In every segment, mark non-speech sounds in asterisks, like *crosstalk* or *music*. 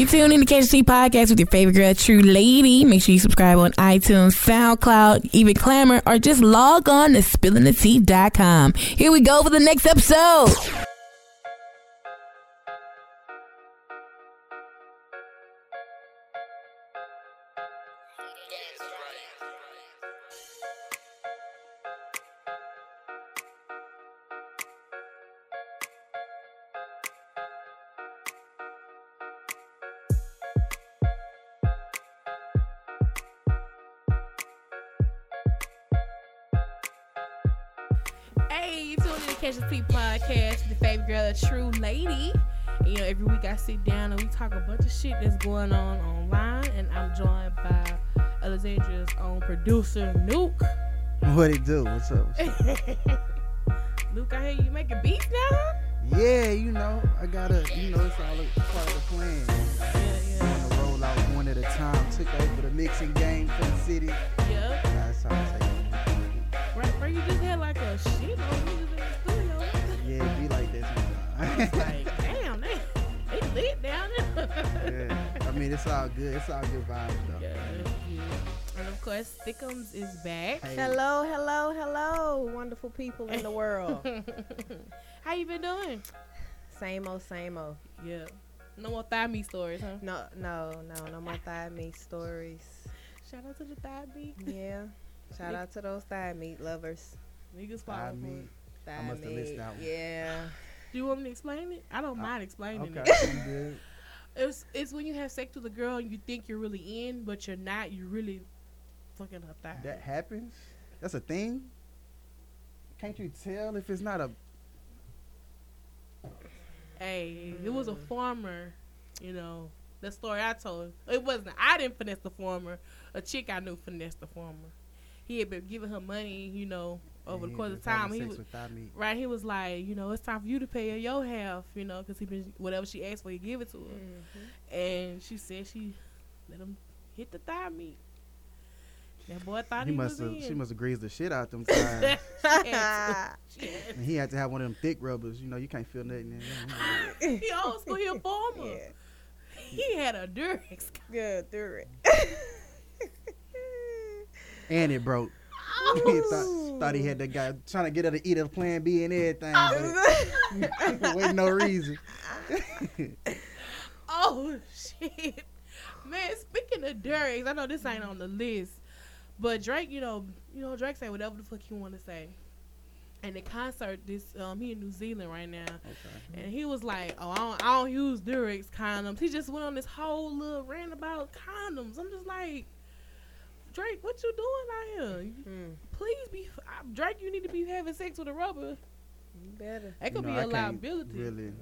You tune in to Catch the Tea Podcast with your favorite girl, Tru Lady. Make sure you subscribe on iTunes, SoundCloud, even Clamor, or just log on to spillingthetea.com. Here we go for the next episode. Catch the Tea Podcast your favorite girl, a Tru Lady. And, you know, every week I sit down and we talk a bunch of shit that's going on online, and I'm joined by Alexandria's own producer, Nuke. What it do? What's up? *laughs* What's up? Luke, I hear you making beats now. yeah, you know, I gotta, you know, it's all a part of the plan. Yeah, I wanna roll out one at a time. Took over the mixing game for the city. yeah. That's how I say Right, bro, you just had like a shit that It's like, damn, they, they lit down there. yeah. I mean, it's all good. It's all good vibes though. Yeah. And of course, Thickums is back. Hey, Hello, hello, hello, wonderful people in the world. *laughs* How you been doing? same old, same old. Yeah. No more thigh meat stories, huh? No, no, no, no more thigh meat stories. Shout out to the thigh meat. Yeah. Shout out to those thigh meat lovers. Niggas Thigh fall for meat. it. Thigh must have missed meat, that one. Yeah. Do you want me to explain it? I don't Uh, mind explaining Okay, it. *laughs* It's it's when you have sex with a girl and you think you're really in, but you're not. You really fucking her thigh. That happens. That's a thing. Can't you tell if it's not a? Hey, it was a Mm. farmer, you know. The story I told. It wasn't. I didn't finesse the farmer. A chick I knew finessed the farmer. He had been giving her money, you know, over the course of time. He was with right. He was like, you know, it's time for you to pay her your half, you know, because he been whatever she asked for, you give it to her. Mhm. And she said she let him hit the thigh meat. That boy thought He he, must was have. in. She must have greased the shit out them *laughs* thighs. She had to. *laughs* She had and he had to have one of them thick rubbers. You know, you can't feel nothing. in *laughs* he old school. He a farmer. yeah. He had a Durex. Good through it. and it broke. *laughs* he thought, thought he had that guy trying to get her to eat a plan B and everything, but with *laughs* no reason. *laughs* Oh shit, man! Speaking of Durex, I know this ain't on the list, but Drake, you know, you know, Drake say whatever the fuck he want to say. And the concert, this um, he in New Zealand right now, okay. and he was like, "Oh, I don't, I don't use Durex condoms." He just went on this whole little rant about condoms. I'm just like, Drake, what you doing out here? Hmm. Please be uh, Drake. You need to be having sex with a rubber. You better. That could You know, be I a can't liability. Really.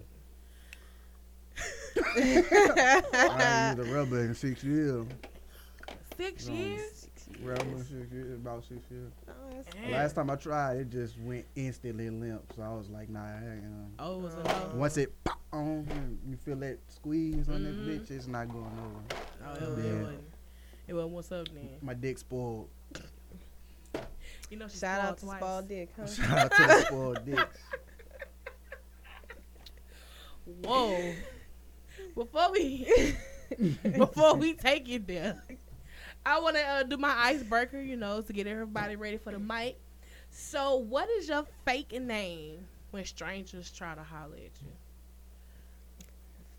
*laughs* I used a rubber in six years. Six Um, years. Rubber in six years, about six years. Oh. Last time I tried, it just went instantly limp. So I was like, nah. I ain't, um, Oh, it was a Uh, no. once it pop on, you feel that squeeze on Mhm. that bitch, it's not going over. Oh, it, was- it Yeah. wasn't. It was what's up then. My dick spoiled. You know, Shout out to twice. Spald Dick, huh? Shout out to the spoiled dicks. Whoa. before we *laughs* before we take it there, I want to uh, do my icebreaker. You know, to get everybody ready for the mic. So, what is your fake name when strangers try to holler at you?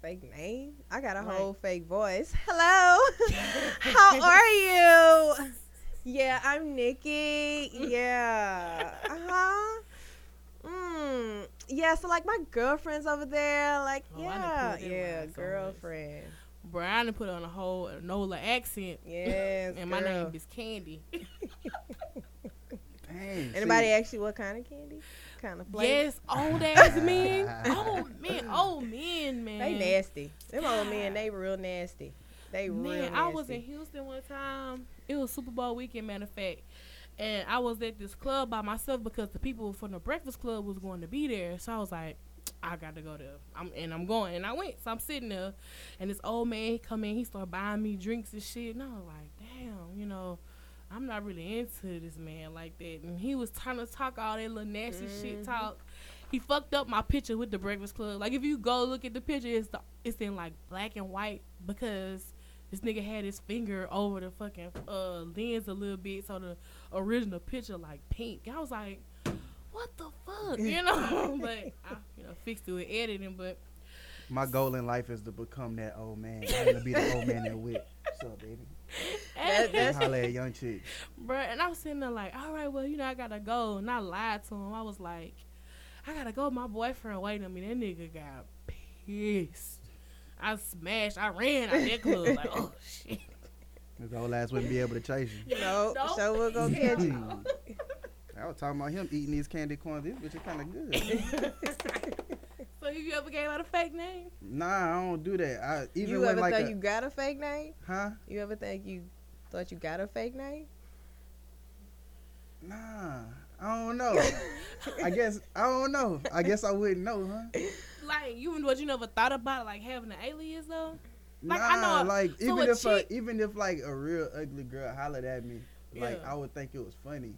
Fake name? I got a Right. whole fake voice. Hello. *laughs* How are you? Yeah, I'm Nikki. Yeah. Uh huh. Mm. Yeah, so like my girlfriend's over there. Like, Oh, yeah, pulled that yeah, line so much. girlfriend. Put on a whole Nola accent, Yes. *laughs* and my girl. name is Candy. *laughs* Dang. Anybody see, ask you what kind of candy? Kind of flavor? yes, old ass *laughs* men. Old men, old men, man. They nasty. Them old men, they real nasty. They real Man, nasty. I was in Houston one time. It was Super Bowl weekend, matter of fact. And I was at this club by myself because the people from the Breakfast Club was going to be there. So I was like, I got to go there. I'm and I'm going. And I went. So I'm sitting there, and this old man he come in. He started buying me drinks and shit. And I was like, damn, you know, I'm not really into this man like that. And he was trying to talk all that little nasty shit Mhm. talk. he fucked up my picture with the Breakfast Club. Like if you go look at the picture, it's the, it's in like black and white because this nigga had his finger over the fucking uh lens a little bit, so the original picture like pink. I was like, what the fuck, you know? *laughs* *laughs* but I you know fixed it with editing, but My goal in life is to become that old man. I want to be the old man that whip. What's up, baby? *laughs* That- that's- Holla at young chick. Bruh, and I was sitting there like, all right, well, you know, I gotta go. And I lied to him. I was like, I gotta go. My boyfriend waiting on me. That nigga got pissed. I smashed. I ran out that club. like, *laughs* oh, shit. His old ass wouldn't be able to chase you. *laughs* No, Nope. so we're gonna catch you. I was talking about him eating these candy corns. This bitch is kind of good. So, have you ever gave out a fake name? nah, I don't do that. I even You ever like thought a, you got a fake name? huh? You ever think you thought you got a fake name? Nah, I don't know. I guess I don't know. I guess I wouldn't know, huh? Like, you what you never thought about, like having an alias though? Like, nah, I know like so even a if a, chick- even if like a real ugly girl hollered at me, like Yeah. I would think it was funny.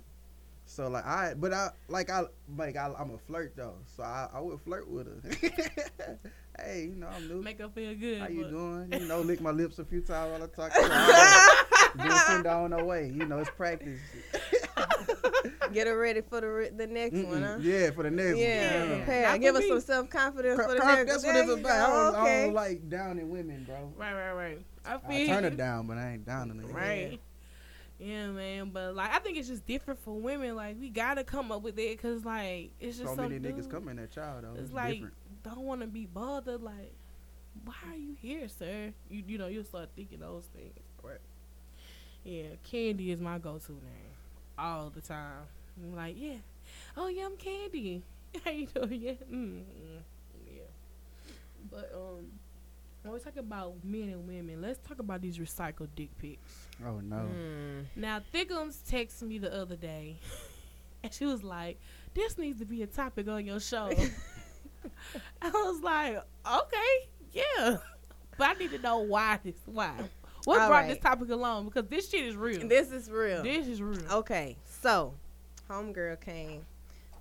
So like I, but I like I like I, I'm a flirt though, so I, I would flirt with her. *laughs* hey, you know I'm new. Make her feel good. How you doing? You know, *laughs* lick my lips a few times while I talk. to her. Then send her on her way. You know, it's practice. *laughs* Get her ready for the re- the next one, huh? Yeah, for the next Yeah, one. prepare. Not Give her some self confidence Cr- for the cr- next. That's what There it's you about. I go, don't, I okay. don't like downing women, bro. Right, right, right. I feel I turn you. her down, but I ain't downing her. Right. Yeah, man. But like, I think it's just different for women. Like, we gotta come up with it because like it's just So some many niggas coming at y'all though. It's It's, like different. don't want to be bothered. Like, why are you here, sir? You you know you'll start thinking those things. Right. Yeah, Candy is my go-to name all the time. I'm like, yeah, oh yeah, I'm Candy. *laughs* How you doing? Yeah, mm, mm, yeah. But um, when we talk about men and women, let's talk about these recycled dick pics. Oh no. Mm. Now, Thickums texted me the other day, *laughs* and she was like, "This needs to be a topic on your show." *laughs* *laughs* I was like, "Okay, yeah," but I need to know why this. Why? What All brought right. this topic along? Because this shit is real. This is real. This is real. Okay, so homegirl came.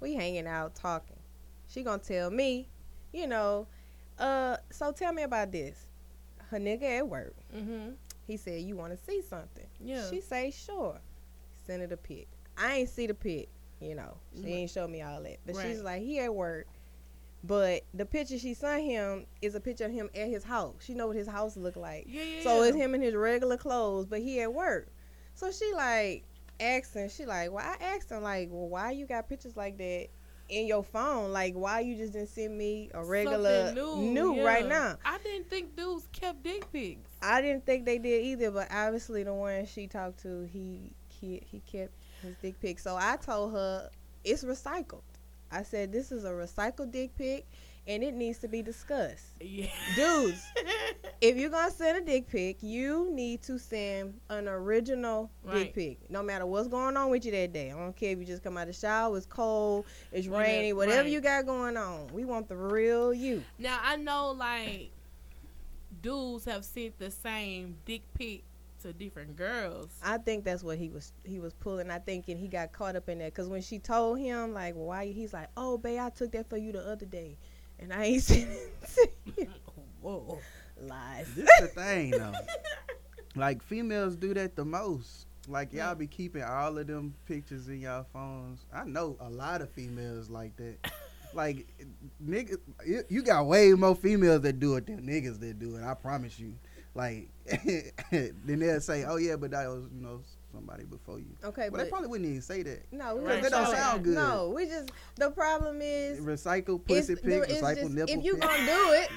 We hanging out talking. She gonna tell me, you know, uh, so tell me about this. Her nigga at work. Mm-hmm. He said, You wanna see something? Yeah. She say, Sure. Send her the pic. I ain't see the pic, you know. She Right. ain't show me all that. But she's like, he at work. But the picture she sent him is a picture of him at his house. She know what his house look like. yeah, yeah. So it's him in his regular clothes, but he at work. So she like asking, she like, well, I asked him like, well, why you got pictures like that in your phone? Like, why you just didn't send me a regular Something new, right yeah. now? I didn't think dudes kept dick pics. I didn't think they did either, but obviously the one she talked to, he he he kept his dick pic. So I told her it's recycled. I said this is a recycled dick pic, and it needs to be discussed. Yeah. Dudes, *laughs* if you're gonna send a dick pic, you need to send an original Right. dick pic. No matter what's going on with you that day. I don't care if you just come out of the shower, it's cold, it's rainy, whatever right. you got going on. We want the real you. Now I know like dudes have sent the same dick pic to different girls. I think that's what he was he was pulling. I think and he got caught up in that because when she told him like, why? He's like, oh, babe, I took that for you the other day, and I ain't *laughs* seen it. *laughs* Whoa. Lies. This the thing though. *laughs* Like females do that the most. Like y'all be keeping all of them pictures in y'all phones. I know a lot of females like that. Like niggas, you- you got way more females that do it than niggas that do it. I promise you. Like then they'll say, "Oh yeah, but that was you know somebody before you." Okay, But but they probably wouldn't even say that. no, we Right, just don't sound good. No, we just the problem is Recycle pussy there pic, is recycle just- nipple if you pic. gonna do it,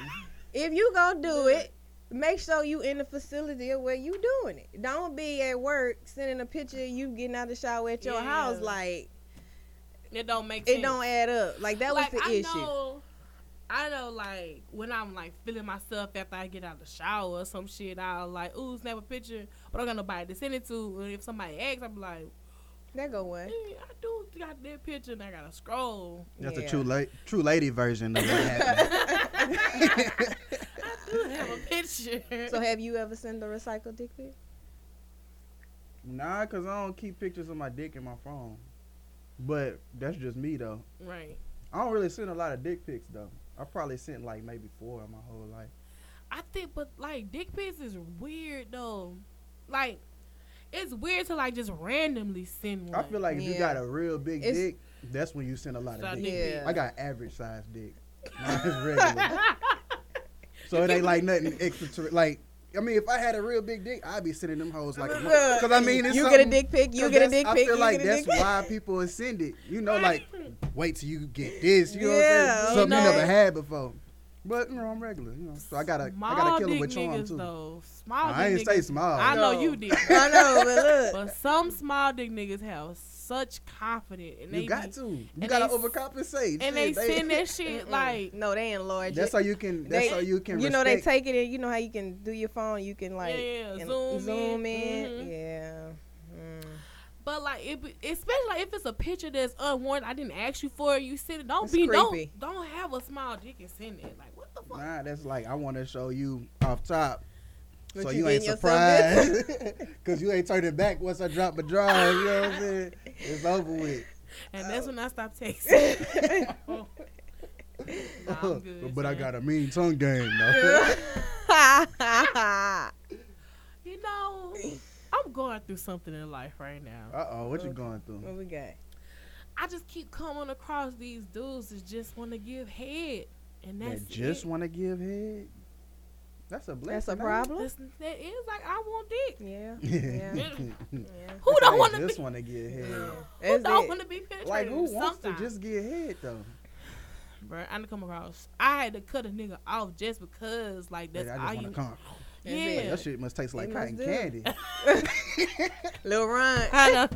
if you gonna do it, make sure you in the facility where you doing it. Don't be at work sending a picture of you getting out the shower at your Yeah. house like It don't make sense. it don't add up. Like that was the I issue. Know, I know, like when I'm like feeling myself after I get out of the shower or some shit, I'll like, ooh, snap a picture, but I don't got nobody to send it to. And if somebody asks, I'm like, That go one. hey, I do got that picture, and I gotta scroll. That's Yeah. a true la- true lady version of what *laughs* happened. I do have a picture. So have you ever sent a recycled dick pic? Nah, cause I don't keep pictures of my dick in my phone. But that's just me though. right. I don't really send a lot of dick pics though. I probably sent like maybe four in my whole life. I think, but like dick pics is weird though. Like, it's weird to like just randomly send one. I feel like if you got a real big It's- dick, that's when you send a lot of dick dick. Yeah. I got average size dick. *laughs* Mine is regular. so it ain't like nothing extra. ter- Like I mean, if I had a real big dick, I'd be sending them hoes like. Because I mean, it's you get a dick pic, you get a that's- dick I pic. feel you like that's why people send it. You know, like *laughs* wait till you get this. You know Yeah, what I'm saying? Something you know. never had before. But you know, I'm regular. You know, so I gotta Small I gotta kill dick them with charm niggas too. though. Small I dick ain't say small. I know No. you did. *laughs* I know, but look. *laughs* But some small dick niggas have such confidence, and they you got be- to. You gotta they overcompensate. and they Shit, send that *laughs* shit like no, they enlarge That's how you can. That's They- how you can. you know they take it and you know how you can do your phone. You can like Yeah, and zoom zoom in. in. Mhm. Yeah. Mm. But like, it, be- especially like if it's a picture that's unwarranted, I didn't ask you for it. You send it. Don't It's be creepy. don't don't have a small dick and send it. Like what the fuck? Nah, that's like I want to show you off top, But so you you, ain't surprised, *laughs* cause you ain't turning back once I drop a draw. You know what I'm saying? It's over with. And that's when I stopped texting. *laughs* nah, good. but I got a mean tongue game though. *laughs* You know, I'm going through something in life right now. Uh oh, what you going through? what we got? I just keep coming across these dudes that just want to give head, and that's That just want to give head. That's a blessing. That's a problem. That's, that is like I want dick. Yeah. Yeah. *laughs* Yeah. yeah. Who don't want to just want to get head. Yeah. Who don't want to be penetrated? Like who wants sometimes? to just get head though? Bruh, I done come across. I had to cut a nigga off just because, like, that's Yeah, I all you. want to come. That's Yeah. it. That shit must taste like It cotton must do. candy. *laughs* Lil *laughs* Ron.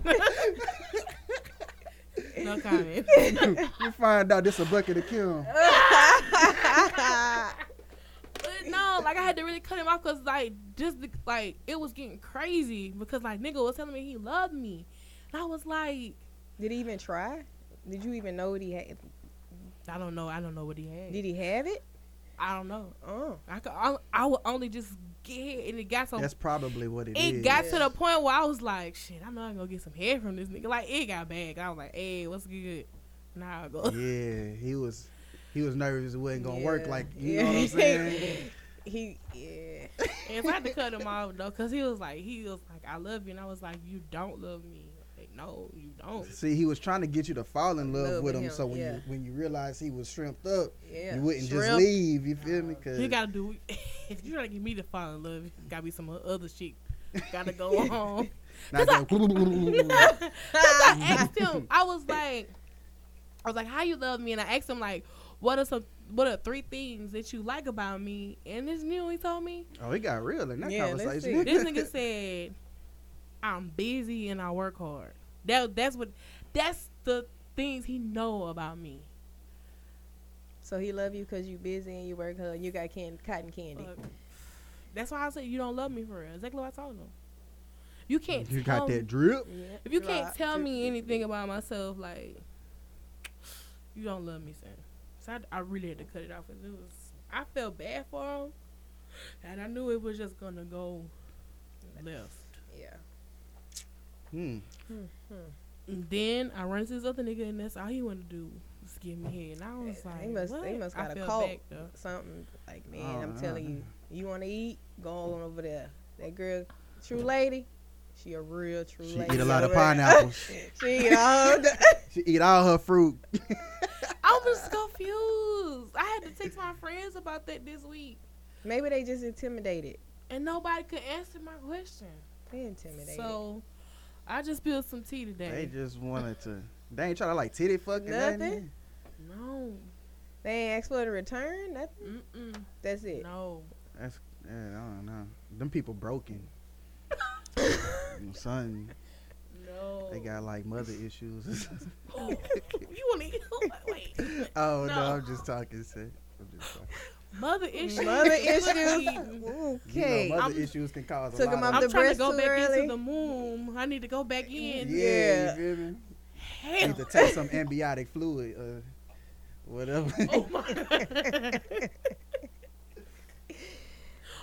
I know. no *laughs* comment. *laughs* you find out this a bucket of kiln. But no, like I had to really cut him off because like just the- like it was getting crazy because like nigga was telling me he loved me, and I was like, Did he even try? Did you even know what he had? I don't know, I don't know what he had. Did he have it? I don't know. Oh. I could, I, I would only just get hit, and it got so That's probably what it it is. got to the point where I was like, shit, I'm not gonna get some hair from this nigga. Like it got bad. I was like, hey, what's good? Now I go. Yeah, he was he was nervous it wasn't gonna work like you Yeah. know what I'm *laughs* saying. *laughs* he yeah. And so I had to cut him *laughs* off though, cause he was like, he was like, I love you, and I was like, you don't love me. Like, no, you don't. See, he was trying to get you to fall in love, Love with with him, him, so when yeah. you when you realize he was shrimped up, Yeah. you wouldn't just leave. You feel me? Cause You gotta do. If you're trying to get me to fall in love, gotta be some other shit. Gotta go *laughs* on. *laughs* Cause I *laughs* mm-hmm. asked him, I was like, I was like, how you love me? And I asked him like, what are some, what are three things that you like about me? And this new he told me. oh, he got real in that Yeah, conversation. This nigga said, I'm busy and I work hard. That that's what, that's the things he know about me. So he love you because you busy and you work hard. You got can- cotton candy. Fuck. That's why I said you don't love me for real. Exactly what I told him. You can't. you tell got me- that drip. Yeah. If you can't Right. tell me anything about myself, like you don't love me, son. So I, I really had to cut it off because it was. I felt bad for him, and I knew it was just gonna go left. Yeah. Hmm. And then I run into this other nigga, and that's all he wanted to do was give me head. And I was Yeah, like, he must- what? he must I got a felt cult. though. Something like man, Oh, I'm telling you, you want to eat, go on over there. That girl, true lady, she a real true She lady. eat a lot of pineapples. *laughs* she eat all. the- *laughs* she eat all her fruit. *laughs* I was confused. I had to text my friends about that this week, Maybe they just intimidated. and nobody could answer my question. They intimidated. So I just spilled some tea today. they just wanted to. They ain't trying to like titty fucking Nothing? nothing. No. they ain't asked for the return. Nothing. Mm-mm. That's it. No. That's yeah, I don't know. Them people broken. *laughs* Son, No. they got like mother issues. *laughs* Oh, you want to wait? *laughs* oh no. No. I'm just talking shit. I'm just talking. Mother issues. Mother issues. Okay. You know, mother I'm- issues can cause a Took lot him of. off the trying to breast go back early. into the womb. I need to go back in. yeah, Yeah. you feel me? Hell. Need to take some amniotic fluid, uh, whatever. *laughs* Oh my.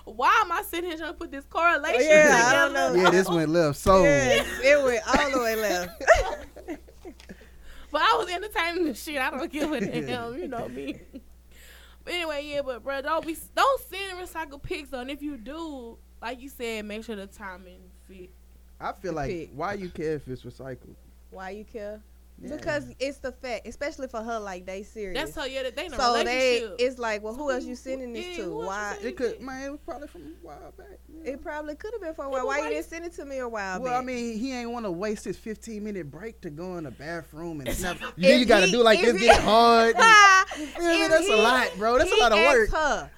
Why am I sitting here trying to put this correlation oh, Yeah, I together? don't know. yeah, this went left. So *laughs* Yes, it went all the way left. *laughs* but I was entertaining the shit. I don't give a damn. You know me. But anyway, yeah, but bro, don't be don't send recycled pics. On if you do, like you said, make sure the timing fit. I feel like Pick. why you care if it's recycled? Why you care? Yeah. Because it's the fact, especially for her, like they serious. That's how yeah, they in a so they, it's like, well, who So else who- you sending this yeah, to? who else you Why? It could, man, it was probably from a while back. yeah. It probably could have been for a while. but Why why you you- didn't send it to me a while Well, back? I mean, he ain't want to waste his 15 minute break to go in the bathroom and snap. If You, you gotta he- do like this, he- get hard. *laughs* You feel me? If That's a lot, bro. That's a lot of work. asked Her,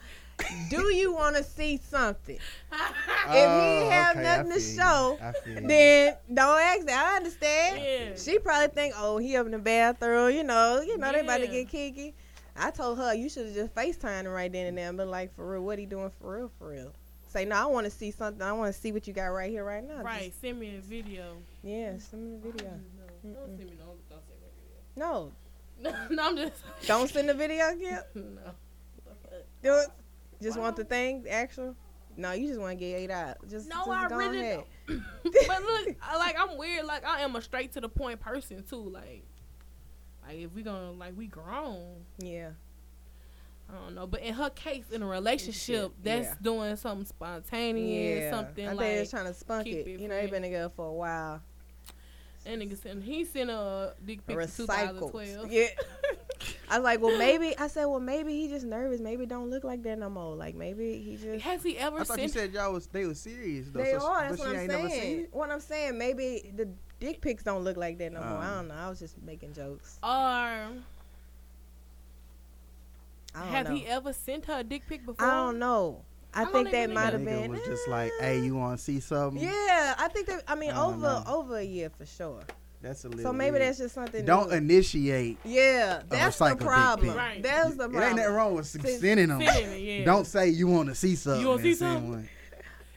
do you want to see something? *laughs* if he oh, have okay, I nothing to show, I feel you. Then don't ask that. I understand. yeah. She probably think, oh, he up in the bathroom. You know, you know they about to get kinky. I told her you should have just FaceTime him right then and there and been like, for real, what he doing for real, for real. Say, no, I want to see something. I want to see what you got right here, right now. right. Just- Send me a video. yeah, send me the video. No, don't send me no. Don't send me a video. no, *laughs* no, I'm just. don't send the video, Kip. *laughs* no. Do it. Just want the thing, the actual. No, you just want to get ate out. Just, No, just I really ahead. don't. *laughs* but look, I, like I'm weird. Like I am a straight to the point person too. Like, like if we gonna like we grown, Yeah. I don't know. But in her case, in a relationship, Yeah. that's doing something spontaneous, Yeah. something I like trying to spunk it. it You know, they've been together for a while. And nigga sent. He sent a dick pic in Recycled. 2012. Yeah. *laughs* I was like, well, maybe. I said, well, maybe he just nervous. Maybe don't look like that no more. Like maybe he just. Has he ever I thought you said y'all was they was serious though. They so are. That's what I'm ain't never seen saying. What I'm saying, maybe the dick pics don't look like that no more. I Um. don't know. I was just making jokes. Or I have know. he ever sent her a dick pic before? I don't know. I How long think they that might have nigga been. was just like, hey, you want to see something? Yeah, I think that. I mean, I over know. over a year for sure. That's a little. So maybe weird. that's just something. Don't new. initiate. Yeah, that's recycled the problem. Right. That's the problem. It problem. ain't nothing wrong with Send- sending them. Sending yeah. Don't say you want to see something. You wanna see something?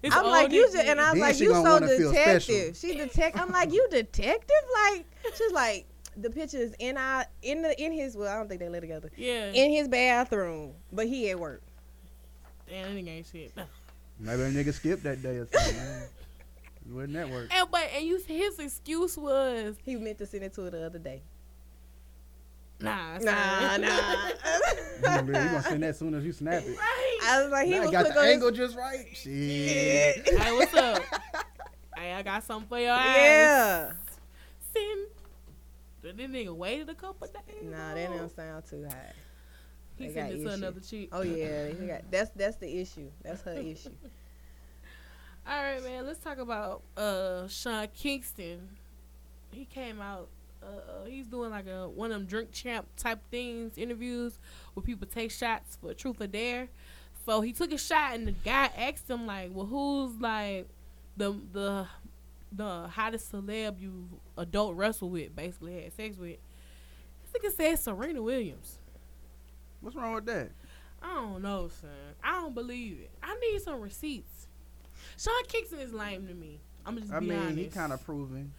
It's I'm like you just, and I was Then like she you so detective. She detect. I'm like you detective. Like she's like the pictures in our in the in his. Well, I don't think they live together. Yeah. In his bathroom, but he at work. Damn, that nigga ain't shit. *laughs* Maybe a nigga skipped that day or something. Man. Wouldn't that work? And but and you his excuse was He meant to send it to her the other day. nah, Nah, son. nah. *laughs* you gonna send that as soon as you snap it. right. I was like, he Now I was got the on his- angle just right. Shit. hey, what's up? *laughs* hey, I got something for your ass. Yeah. Send. Did this nigga waited a couple days? Nah, that don't sound too high. He they sent got it to issue. another chick. Oh yeah, he got, that's that's the issue. That's her *laughs* issue. All right, man. Let's talk about uh Sean Kingston. He came out. Uh, he's doing like a one of them drink champ type things, interviews where people take shots for truth or dare. So he took a shot, and the guy asked him like, "Well, who's like the the the hottest celeb you adult wrestle with? Basically, had sex with." This nigga said Serena Williams. What's wrong with that? I don't know, son. I don't believe it. I need some receipts. Sean Kingston is lame to me. I'm just I be mean, honest. *laughs* he kind of proven.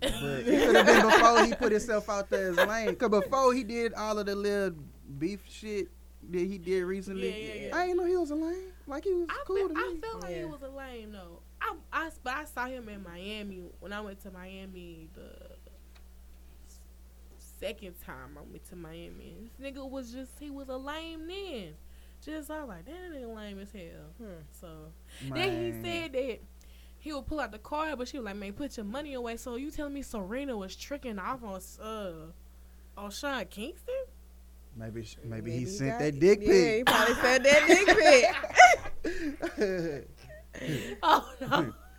But it could have been before he put himself out there as lame. Cause before he did all of the little beef shit that he did recently, Yeah, yeah, yeah. I ain't know he was a lame. Like he was I, cool fe- to me. I me. felt like he was a lame though. I, I, but I saw him in Miami when I went to Miami the second time I went to Miami. This nigga was just he was a lame then. Just I was like, that nigga lame as hell. Hmm. So then he said that he would pull out the card, but she was like, "Man, put your money away." So you telling me Serena was tricking off on uh on Sean Kingston? maybe sh- maybe, he sent got- that dick Yeah, he probably sent that dick pic. *laughs* *laughs* Oh no, *laughs*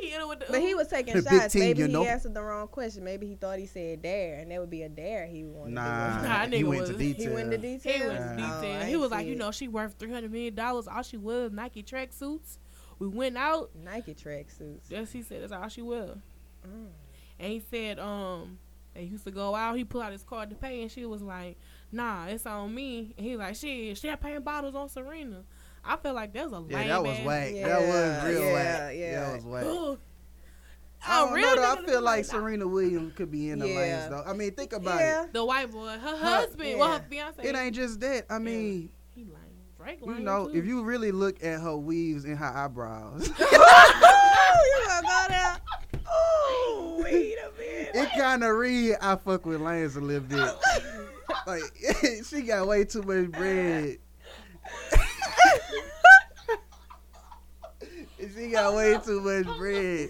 he hit the. But he was taking *laughs* The big shots. team, Maybe you he know. answered the wrong question. Maybe he thought he said dare, and that would be a dare he wanted. nah, to Nah, do. he nigga went to was- he detail. went into He detail. was Uh. Oh, he was like, see you know, she worth three hundred million dollars. All she was Nike track suits. We went out. Nike track suits. Yes, he said. That's all she was. Mm. And he said, um, they used to go out. He pulled out his card to pay, and she was like, "Nah, it's on me." And he was like, "Shit, champagne bottles on Serena." I feel like that was a Yeah, lame. that was ass- whack. Yeah, that was real yeah, whack. yeah. That was whack. Ugh. I A don't real know though. I feel like like. Serena Williams could be in the Yeah. lanes though. I mean, think about Yeah. The white boy, her husband, well, her fiance. it. It ain't just that. I mean, He lame. Drake lying you know, too. if you really look at her weaves and her eyebrows, *laughs* you gonna go there? Oh, wait a minute. it kind of read I fuck with Lance a little bit. *laughs* like *laughs* she got way too much bread. She got way too much bread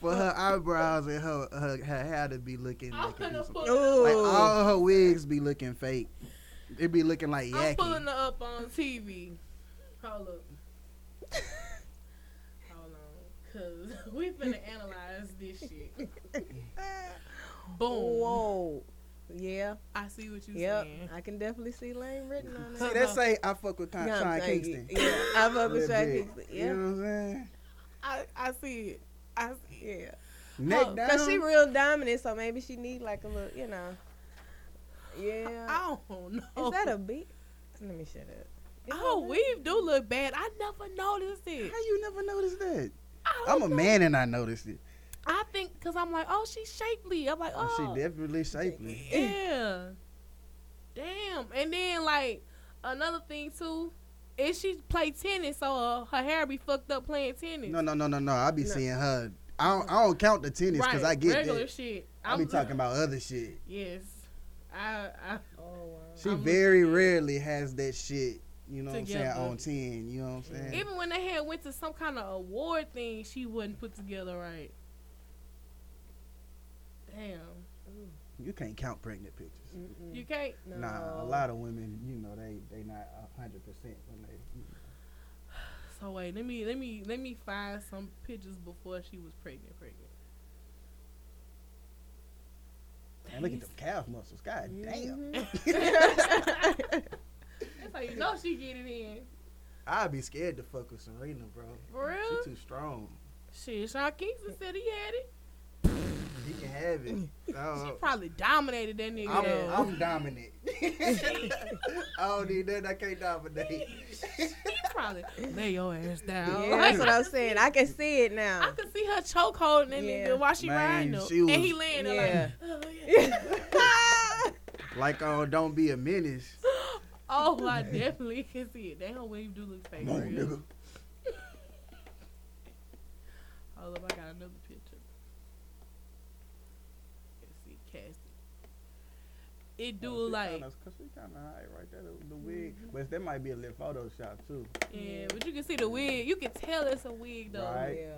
for her eyebrows and her her, her hair to be looking I'm like, gonna it be some- put like all her wigs be looking fake. It be looking like I'm pulling her up on TV. Hold up. Hold on. Cause *laughs* we finna analyze this shit. *laughs* Boom. Whoa. Yeah. I see what you Yep. saying. I can definitely see Lane written on See, that. that say I fuck with Con- Yeah, Sean. Kingston. Yeah. I fuck with Little Sean bit. Kingston. You Yeah. know what I'm saying? I, I see it. I see it. Yeah. Neck Oh, down. Cause she real dominant, so maybe she need like a little, you know. Yeah. I don't know. Is that a beat? Let me shut up. Is Oh, that weave do look bad. I never noticed it. How you never noticed that? I I'm a know. man and I noticed it. I think because I'm like, oh, she's shapely. I'm like, oh, She definitely shapely. yeah. Damn. And then like another thing too, is she play tennis, so uh, her hair be fucked up playing tennis. No, no, no, no, no. I be No. seeing her. I don't, I don't count the tennis because right. I get regular that. shit. I be talking about other shit. Yes. I. I Oh wow. She I'm very looking at it. rarely has that shit. You know what I'm saying on ten. You know what I'm saying? even when they had went to some kind of award thing, she wasn't put together right. Damn. You can't count pregnant pictures. Mm-mm. You can't. No. Nah, a lot of women, you know, they they not hundred percent when they. So wait, let me let me let me find some pictures before she was pregnant. Pregnant. Man, look at them calf muscles. God damn. Mhm. *laughs* That's how you know she get it in. I'd be scared to fuck with Serena, bro. For real? She too strong. Shit, Sean Kingston said he had it. He can have it. She probably dominated that nigga. I'm, there. I'm dominant. *laughs* I don't need that. I can't dominate. she probably lay your ass down. yeah, that's what I'm saying. I can see it now. I can see her choke holding that Yeah. nigga while she Man, riding him. she and he laying there Yeah. like, oh, yeah. *laughs* like, oh, don't be a menace. *laughs* oh, I definitely can see it. Damn, wave do look fake. Come for on, real. nigga. Hold up, I got another picture. Let's see, Cassie. It do she like, kinda, cause she kind of high right there, the, the wig. Mm-hmm. But that might be a little Photoshop too. yeah, but you can see the wig. You can tell it's a wig though. Right. Yeah.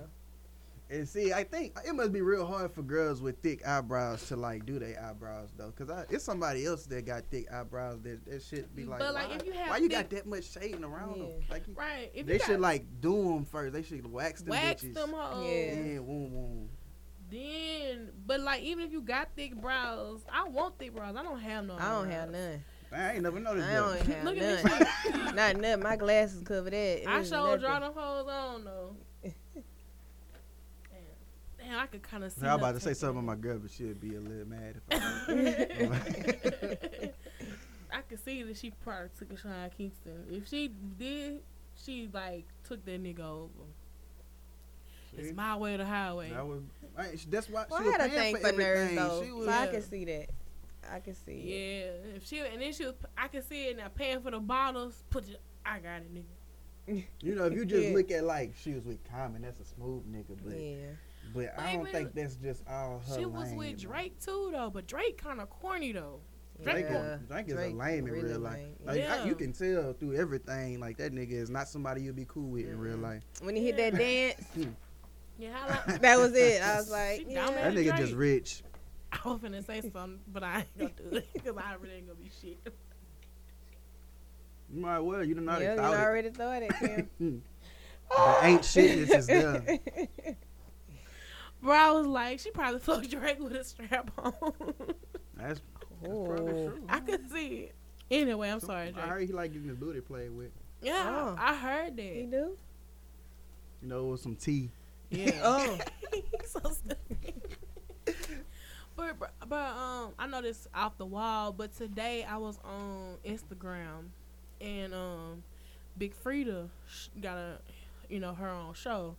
And see, I think it must be real hard for girls with thick eyebrows to like do their eyebrows though, cause I, it's somebody else that got thick eyebrows that that should be like, But, like, why, if you have why you thick- got that much shading around them? Like, you, Right. If they you should like do them first. They should wax them wax bitches. them hoes. Yeah. Yeah, woom woom. Then, but like even if you got thick brows, I want thick brows. I don't have no. I don't have none. I ain't never noticed I that. don't have Look at none. this shit. *laughs* Not none. My glasses cover that. I It's sure nothing. draw them hoes on though. *laughs* Damn. Damn, I could kind of see. I was about to say something it. about my girl, but she'd be a little mad if I. *laughs* I could see that she probably took a Sean Kingston. If she did, she like took that nigga over. It's my way or the highway. That was. I, that's why Well, she I had a thing for for nerds everything. though, was, so I can see that. I can see. it. Yeah, if she and then she was, I can see it now. Paying for the bottles, put your, I got it, nigga. *laughs* You know, if you just Yeah. look at like she was with Common, that's a smooth nigga, but Yeah. but I don't Wait, think that's just all her. She was with. Drake too, though. But Drake kind of corny though. Drake, Yeah. Drake is Drake a lame in really real life. lame. Like I, Yeah. you can tell through everything. Like that nigga is not somebody you'll be cool with in real mm-hmm. life. When he hit that dance, *laughs* Yeah, how like, *laughs* that was it. I was like, yeah. That nigga Drake. just rich. I was gonna say something, but I ain't gonna do it because I really ain't gonna be shit. You might well. You done already Yeah, you thought it. already thought it, Kim. *laughs* the ain't shitness is done. *laughs* Bro, I was like, she probably fucked Drake with a strap on. That's, that's probably true. I could see it. Anyway, I'm sorry, Drake. I Drake. heard he like getting his booty played with. Yeah, Oh. I heard that. He that. do? You know, with some tea. Yeah. *laughs* Oh. He's *laughs* so stupid. but, but but um, I know this off the wall. But today I was on Instagram, and um, Big Freedia got a, you know, her own show.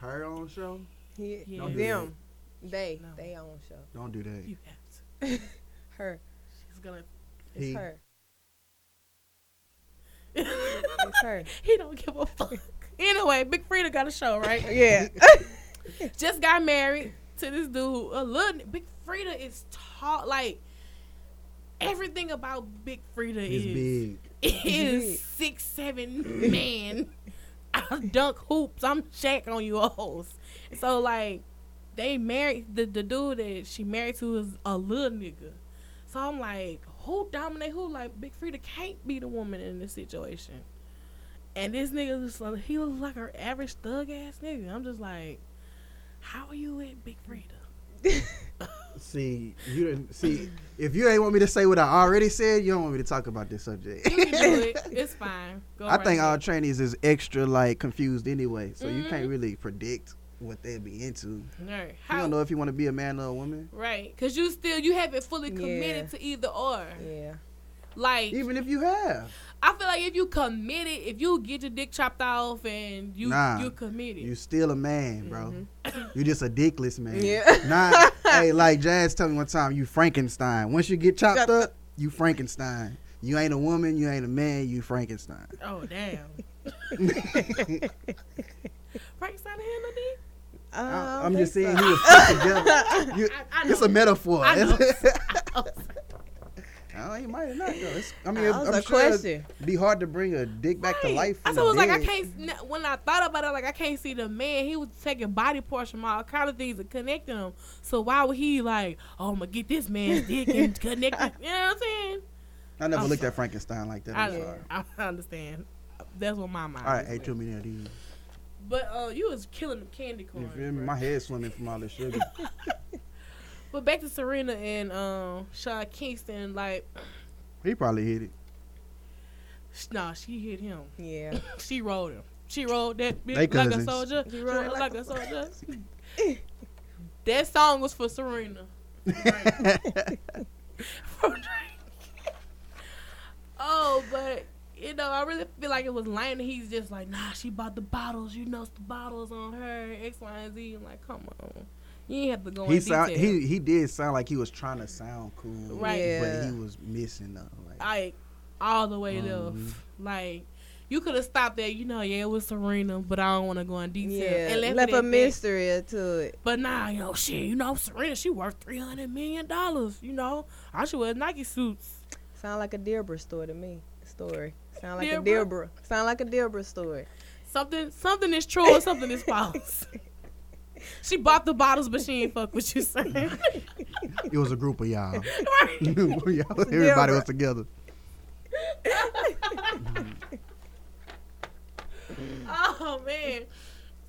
Her on show. He, Yeah. Don't do them. They. No. They own show. Don't do that. You have to. *laughs* Her. She's gonna. It's He. her. he It's her. don't give a fuck. Anyway, Big Freedia got a show, right? Yeah. *laughs* Just got married to this dude. A little Big Freedia is tall. Like everything about Big Freedia It's is big. *laughs* is six seven man. *laughs* I dunk hoops. I'm Shaq on you hoes. So like they married the the dude that she married to is a little nigga. So I'm like, who dominate who? Like Big Freedia can't be the woman in this situation. And this nigga just like he looks like her average thug ass nigga. I'm just like, how are you with Big Freedia? *laughs* See, you didn't see. If you ain't want me to say what I already said, you don't want me to talk about this subject. You can do it. *laughs* It's fine. Go I right think all trainees is extra like confused anyway, so you Mhm. can't really predict what they'd be into. Right. You don't know if you want to be a man or a woman. Right, cause you still you haven't fully Yeah. committed to either or. Yeah. Like Even if you have, I feel like if you committed, if you get your dick chopped off and you Nah. you committed. you still a man, bro. *coughs* You just a dickless man. Mm-hmm. Yeah. Not *laughs* hey, like Jazz told me one time, you Frankenstein. Once you get chopped Chopped up, you Frankenstein. You ain't a woman, you ain't a man, you Frankenstein. oh damn. *laughs* Frankenstein handle D? Uh, I- I I'm just saying so. he was put together. You- I, I it's know. a metaphor. *laughs* I. Oh, he might not though. It's, I mean, That was I'm a sure question. it'd be hard to bring a dick back to life. I from so the it was like I can't. When I thought about it, like I can't see the man. He was taking body parts from all kind of things and connecting them. So why would he like? Oh, I'm gonna get this man's dick and *laughs* connect it. You know what I'm saying? I never I'm looked sorry. at Frankenstein like that. I, I'm sorry. *laughs* I understand. That's what my mind. All right, ate too many of these. But uh, you was killing the candy corn. You feel me? My head swimming from all this sugar. *laughs* But back to Serena and um, Sean Kingston. Like, he probably hit it. nah, she hit him. Yeah. *laughs* She rolled him. She rolled that bitch like a soldier. She She rolled rolled like like a soldier. *laughs* *laughs* that song was for Serena. For Drake. oh, but you know, I really feel like it was lame. that He's just like, nah, she bought the bottles. You know, the bottles on her X, Y, and Z. I'm like, come on, you ain't have to go he in sound detail. he he did sound like he was trying to sound cool, Right. Yeah. But he was missing though. Like, like all the way left. Mhm. Like you could have stopped there. You know, yeah, it was Serena, but I don't want to go in detail. Yeah. and left, Left a at that. mystery to it. But nah, you know, shit, you know, Serena, she worth three hundred million dollars. You know, I should wear Nike suits. Sound like a Deborah story to me. Story. Sound like Deborah? a Deborah. Sound like a Deborah story. Something, something is true or something is false. *laughs* she bought the bottles, but she ain't fuck with you, saying. it was a group of y'all. right. Y'all- *laughs* Everybody was together. Oh man.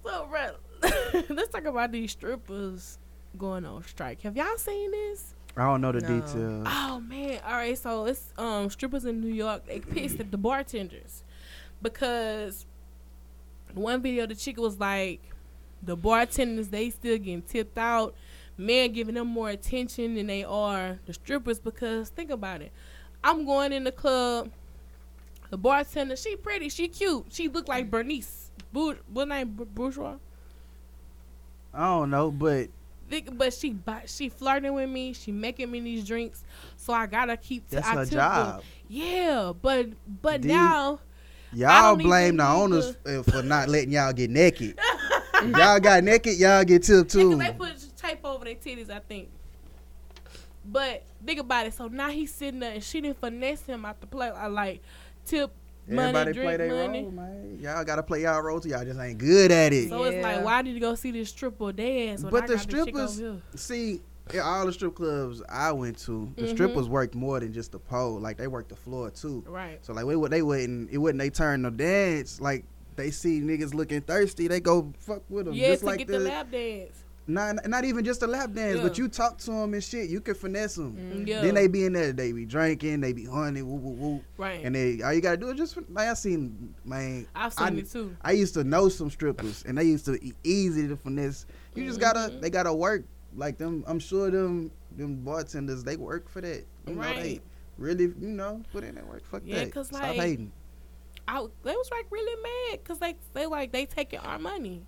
So, Brett, *laughs* let's talk about these strippers going on strike. Have y'all seen this? I don't know the No. details. Oh man! All right, so it's um strippers in New York. They pissed at the bartenders because one video the chick was like, the bartenders they still getting tipped out, men giving them more attention than they are the strippers. Because think about it, I'm going in the club, the bartender she pretty, she cute, she look like Bernice. Bour- what name? Bourgeois. I don't know, but But she she flirting with me. She making me these drinks, so I gotta keep. that's I her job. Yeah, but but now Y'all blame the owners for not letting y'all get naked. *laughs* If *laughs* y'all got naked, y'all get tipped yeah, 'cause too. they put tape over their titties, I think. But think about it. So now he's sitting there, and she didn't finesse him out the play. I like tip money, Everybody drink play their money. role, man. Y'all gotta play y'all role. too. Y'all just ain't good at it. So it's like, why did you go see this stripper dance? when But I the got strippers- over? See, at all the strip clubs I went to, the Mhm. strippers worked more than just the pole. Like they worked the floor too. right? So like, what they wouldn't, it wouldn't they turn the dance. Like they see niggas looking thirsty, they go fuck with them. Yeah, just to like get the, the lap dance. not not even just a lap dance, but you talk to them and shit. You can finesse them. Mm. Yeah, Then they be in there, they be drinking, they be honey, woo woo woo, right. and they all you gotta do is just like I seen man. I've seen I- it too. I used to know some strippers, and they used to e- easy to finesse. You just gotta, Mhm. they gotta work like them. I'm sure them, them bartenders, they work for that. You know, they Right. really, you know, put in that work. Fuck Yeah, that. 'cause, Stop like, hating. I they was like really mad because they they like they taking our money.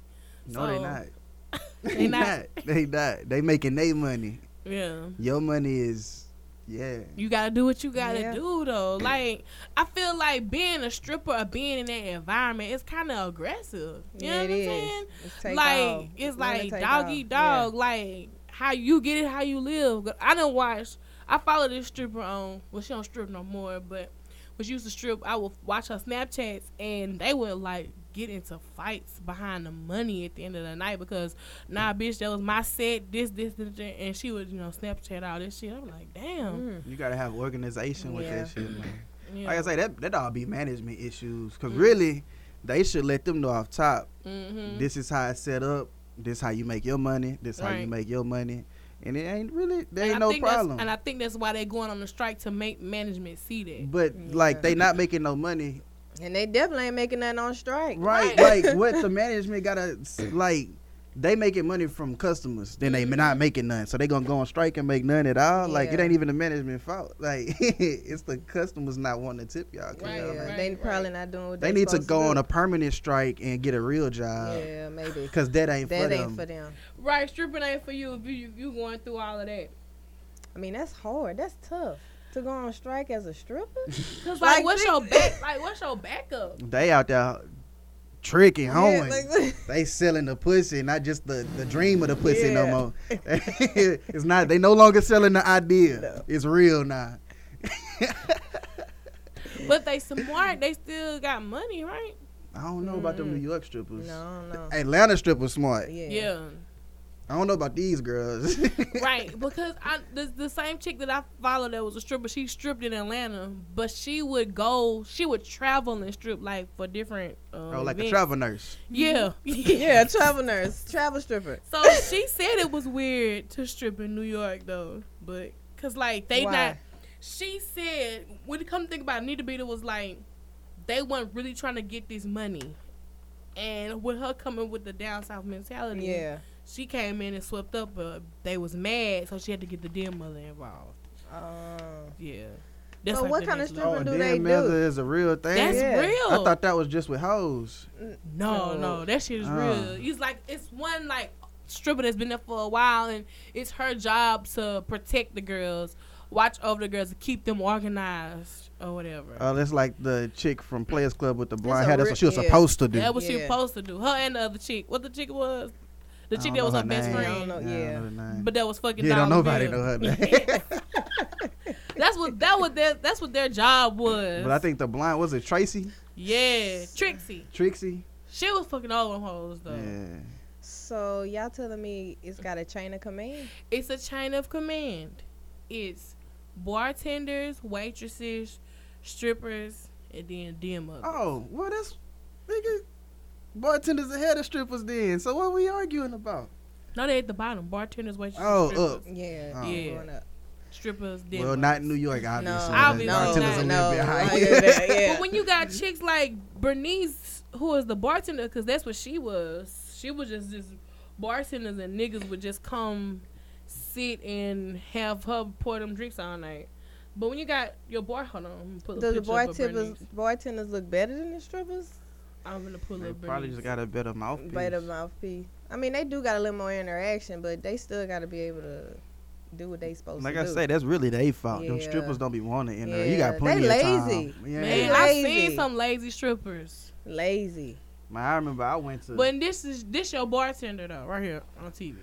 No, they not. *laughs* They not. *laughs* They not. They making their money. Yeah. Your money is, yeah. You gotta do what you gotta Yeah. do though. Like I feel like being a stripper or being in that environment is kind of aggressive. You yeah, know what I'm saying? It's like off. it's like take dog off. eat dog. Like how you get it, how you live. I didn't watch. I follow this stripper on. Well, she don't strip no more, but when she used to strip, I would watch her Snapchats, and they would like get into fights behind the money at the end of the night because nah, bitch, that was my set. This, this, this, this, and she would you know Snapchat all this shit. I'm like, damn. Mm. You gotta have organization with Yeah. that shit, man. Yeah. Like I say, that that all be management issues. Cause really, they should let them know off top. mm-hmm. This is how it's set up. This how you make your money. This how you make your money. And it ain't really there ain't I no think that's- problem. And I think that's why they're going on the strike to make management see that. But Yeah. like they not making no money. And they definitely ain't making nothing on strike. Right. Right. like what the *laughs* management gotta like they making money from customers. Then they may not making none. So they gonna go on strike and make none at all. Like it ain't even the management fault. *laughs* Like it's the customers not wanting to tip y'all. 'cause Right, y'all Yeah, like- right. they probably not doing what They they need to supposed go on a permanent strike and get a real job. Yeah, maybe. *laughs* Cause that ain't That for ain't them. for them. Right, stripping ain't for you if you you going through all of that. I mean, that's hard. That's tough to go on strike as a stripper. *laughs* Cause like, Like, what's your back? Like, what's your backup? They out there tricking, hoeing. Yeah, like, *laughs* they selling the pussy, not just the, the dream of the pussy no more. *laughs* *laughs* it's not. They no longer selling the idea. No. It's real now. But they smart. They still got money, right? I don't know about them Mm. New York strippers. no, no. Atlanta strippers smart. Yeah. Yeah. I don't know about these girls. *laughs* right. Because I the, the same chick that I followed that was a stripper. She stripped in Atlanta, but she would go. She would travel and strip like for different. Um, oh, like a travel nurse. Yeah. *laughs* Yeah, travel nurse, travel stripper. So she said it was weird to strip in New York though, but cause like they Why? not. She said when you come to think about it, Nita Beta was like they weren't really trying to get this money, and with her coming with the down south mentality, Yeah. She came in and swept up, but they was mad, so she had to get the den mother involved. Um, Yeah. So like what kind of next stripping level. do oh, they damn, do? mother is a real thing. That's Yeah. real. I thought that was just with hoes. No, no, that shit is Ah. real. It's like it's one like stripper that's been there for a while, and it's her job to protect the girls, watch over the girls, keep them organized or whatever. Oh, that's like the chick from Players Club with the blonde a hair. That's what she was yeah. supposed to do. That's what she was Yeah. supposed to do. Her and the other chick. What the chick was? The chick that was know her her best friend. don't know. Yeah, Yeah. know the name. But that was fucking. Yeah, don't nobody Bill. know her *laughs* name. *laughs* that's what that was their that's what their job was. but I think the blind was it Tracy, yeah, Trixie. Trixie. She was fucking all them hoes though. Yeah. So y'all telling me it's got a chain of command? It's a chain of command. It's bartenders, waitresses, strippers, and then den mothers. Oh, well, that's nigga. Bartenders ahead of strippers then. So what we arguing about? No, they at the bottom. Bartenders, wait. Oh, strippers, up. Yeah. Oh. Yeah. Going up. strippers, den well, not in New York, obviously. No, The Obviously bartenders not. a no, little bit no, higher. yeah. But when you got chicks like Bernice, who was the bartender, because that's what she was. She was just just bartenders and niggas would just come sit and have her pour them drinks all night. But when you got your bar, hold on, I'm gonna pull a Does the picture up of bartenders bartenders look better than the strippers? I'm gonna pull They up probably Bernice. just got a better mouthpiece. Better mouthpiece. I mean, they do got a little more interaction, but they still got to be able to do what they supposed Like to I do. Like I say, that's really their fault. Them strippers don't be wanting in there. You got plenty they of lazy. time. Yeah. Man, They I lazy. seen some lazy strippers. lazy. Man, I remember I went to. But this is this your bartender though, right here on TV.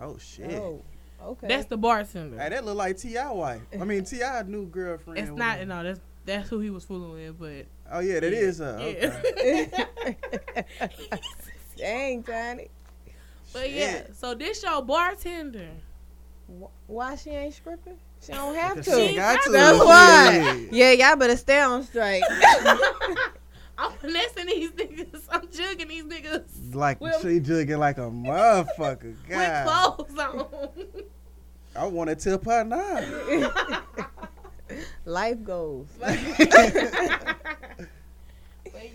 oh shit. Oh, okay. That's the bartender. Hey, that look like T.I. wife. I mean T.I. new girlfriend. it's not no, that's that's who he was fooling with, but Oh yeah, that yeah, is her. yeah. Okay. *laughs* Dang, Johnny. But yeah, so this your bartender. Why she ain't stripping? She don't *laughs* have to. she got to. That's why. Shit. Yeah, y'all better stay on strike. *laughs* I'm finessing these niggas. I'm jugging these niggas Like With- she jugging like a motherfucker. with God, clothes on. I want to tip her now. Life goals. *laughs* but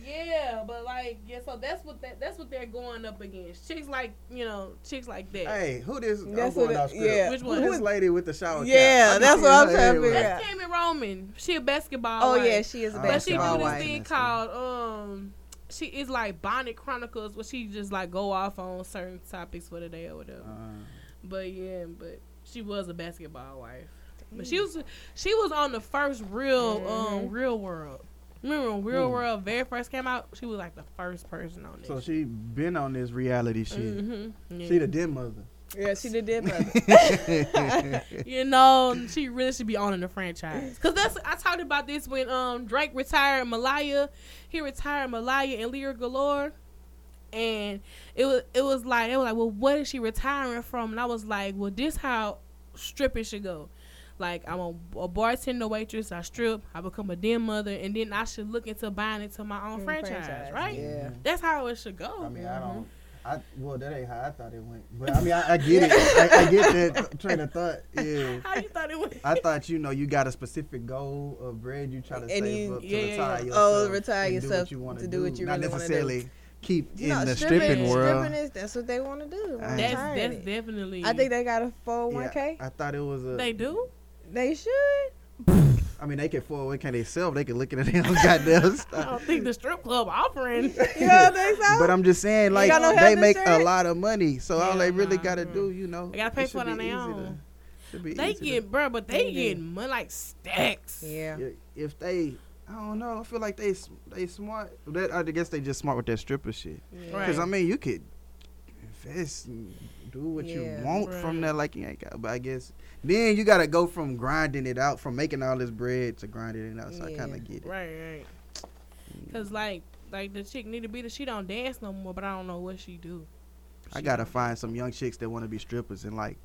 yeah, but like yeah, so that's what that that's what they're going up against. Chicks like you know, chicks like that. hey, who this? That's I'm going what off script. yeah. Which Who one? this lady with the shower? Yeah, I be that's what I'm her trying to everywhere. figure That's Tami Roman. She a basketball. Oh wife. yeah, she is a Oh, But she do this wife. thing called um she is like Bonnet Chronicles where she just like go off on certain topics for the day or whatever. Uh, But yeah, but she was a basketball wife. But she was she was on the first real um Mhm. real world. Remember when Real Hmm. World very first came out? She was like the first person on it. so she been on this reality shit. hmm She the den mother. Yeah, she did that. mother. *laughs* *laughs* You know, she really should be owning the franchise. Cause that's I talked about this when um Drake retired Malaya. He retired Malaya and Lira Galore. And it was it was like it was like, well, what is she retiring from? And I was like, well, this how stripping should go. Like I'm a, a bartender waitress, I strip, I become a den mother, and then I should look into buying into my own franchise, franchise, right? yeah. That's how it should go. I mean, I Mm-hmm. don't. I well, that ain't how I thought it went. But I mean, I, I get it. I, I get that train of thought. Yeah. *laughs* how you thought it went? I thought you know you got a specific goal of bread you try to And save you- up to yeah, yeah, retire yeah. yourself. Oh, retire and yourself do what you wanna to do what you not really wanna do. Not necessarily keep You in know, the stripping, stripping world. stripping is that's what they want to do. I- That's that's definitely. I think they got a Yeah, 401k. I thought it was a. they do. They should. I mean, they can 401k themselves. They sell, they can look at their own *laughs* goddamn I don't think the strip club offering. *laughs* You don't think so? But I'm just saying, like got no they health make a lot of money, so all they really nah. gotta do, you know, They gotta pay for it on their easy to- own. They easy to- get, bro, but they They get do. money like stacks. yeah. Yeah, if they, I don't know. I feel like they they smart. That I guess they just smart with that stripper shit. Right. Because I mean, you could invest, and do what you Yeah. want from Right. that. Like you ain't got, but I guess then you gotta go from grinding it out, from making all this bread to grinding it out. So I kind of get it. Right, right. Mm. Cause like, like the chick need to be the she don't dance no more, but I don't know what she do. I gotta find some young chicks that want to be strippers and like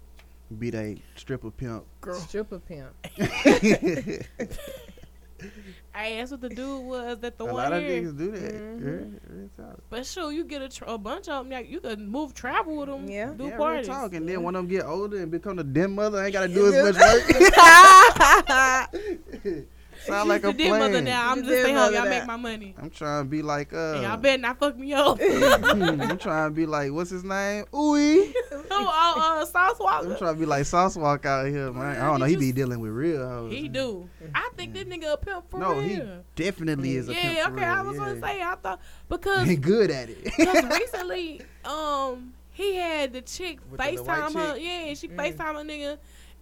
be they stripper pimp. girl. Stripper pimp. *laughs* *laughs* *laughs* Hey, that's what the dude was that the a one lot of here. niggas do that. Mhm. Yeah. But sure, you get a, tr- a bunch of them. Like, you could move, travel with them. Yeah. do yeah, parties. talk. And then Yeah. when them get older and become a den mother, ain't gotta do as *laughs* much work. *laughs* *laughs* Sound like the a den mother now. I'm The just saying, home. mother Y'all now. make my money. I'm trying to be like uh. and y'all better not fuck me up. *laughs* I'm trying to be like what's his name? Ooey. *laughs* oh, uh, Sauce I'm trying to be like Sauce Walka out here, man. I don't know. He be dealing with real hoes. He do. I think this nigga a pimp for No, real. he Definitely is a yeah, pimp for okay. I was yeah. gonna say I thought because He good at it. *laughs* Because recently, um, he had the chick With the FaceTime her. Yeah, she Mm. FaceTime a nigga.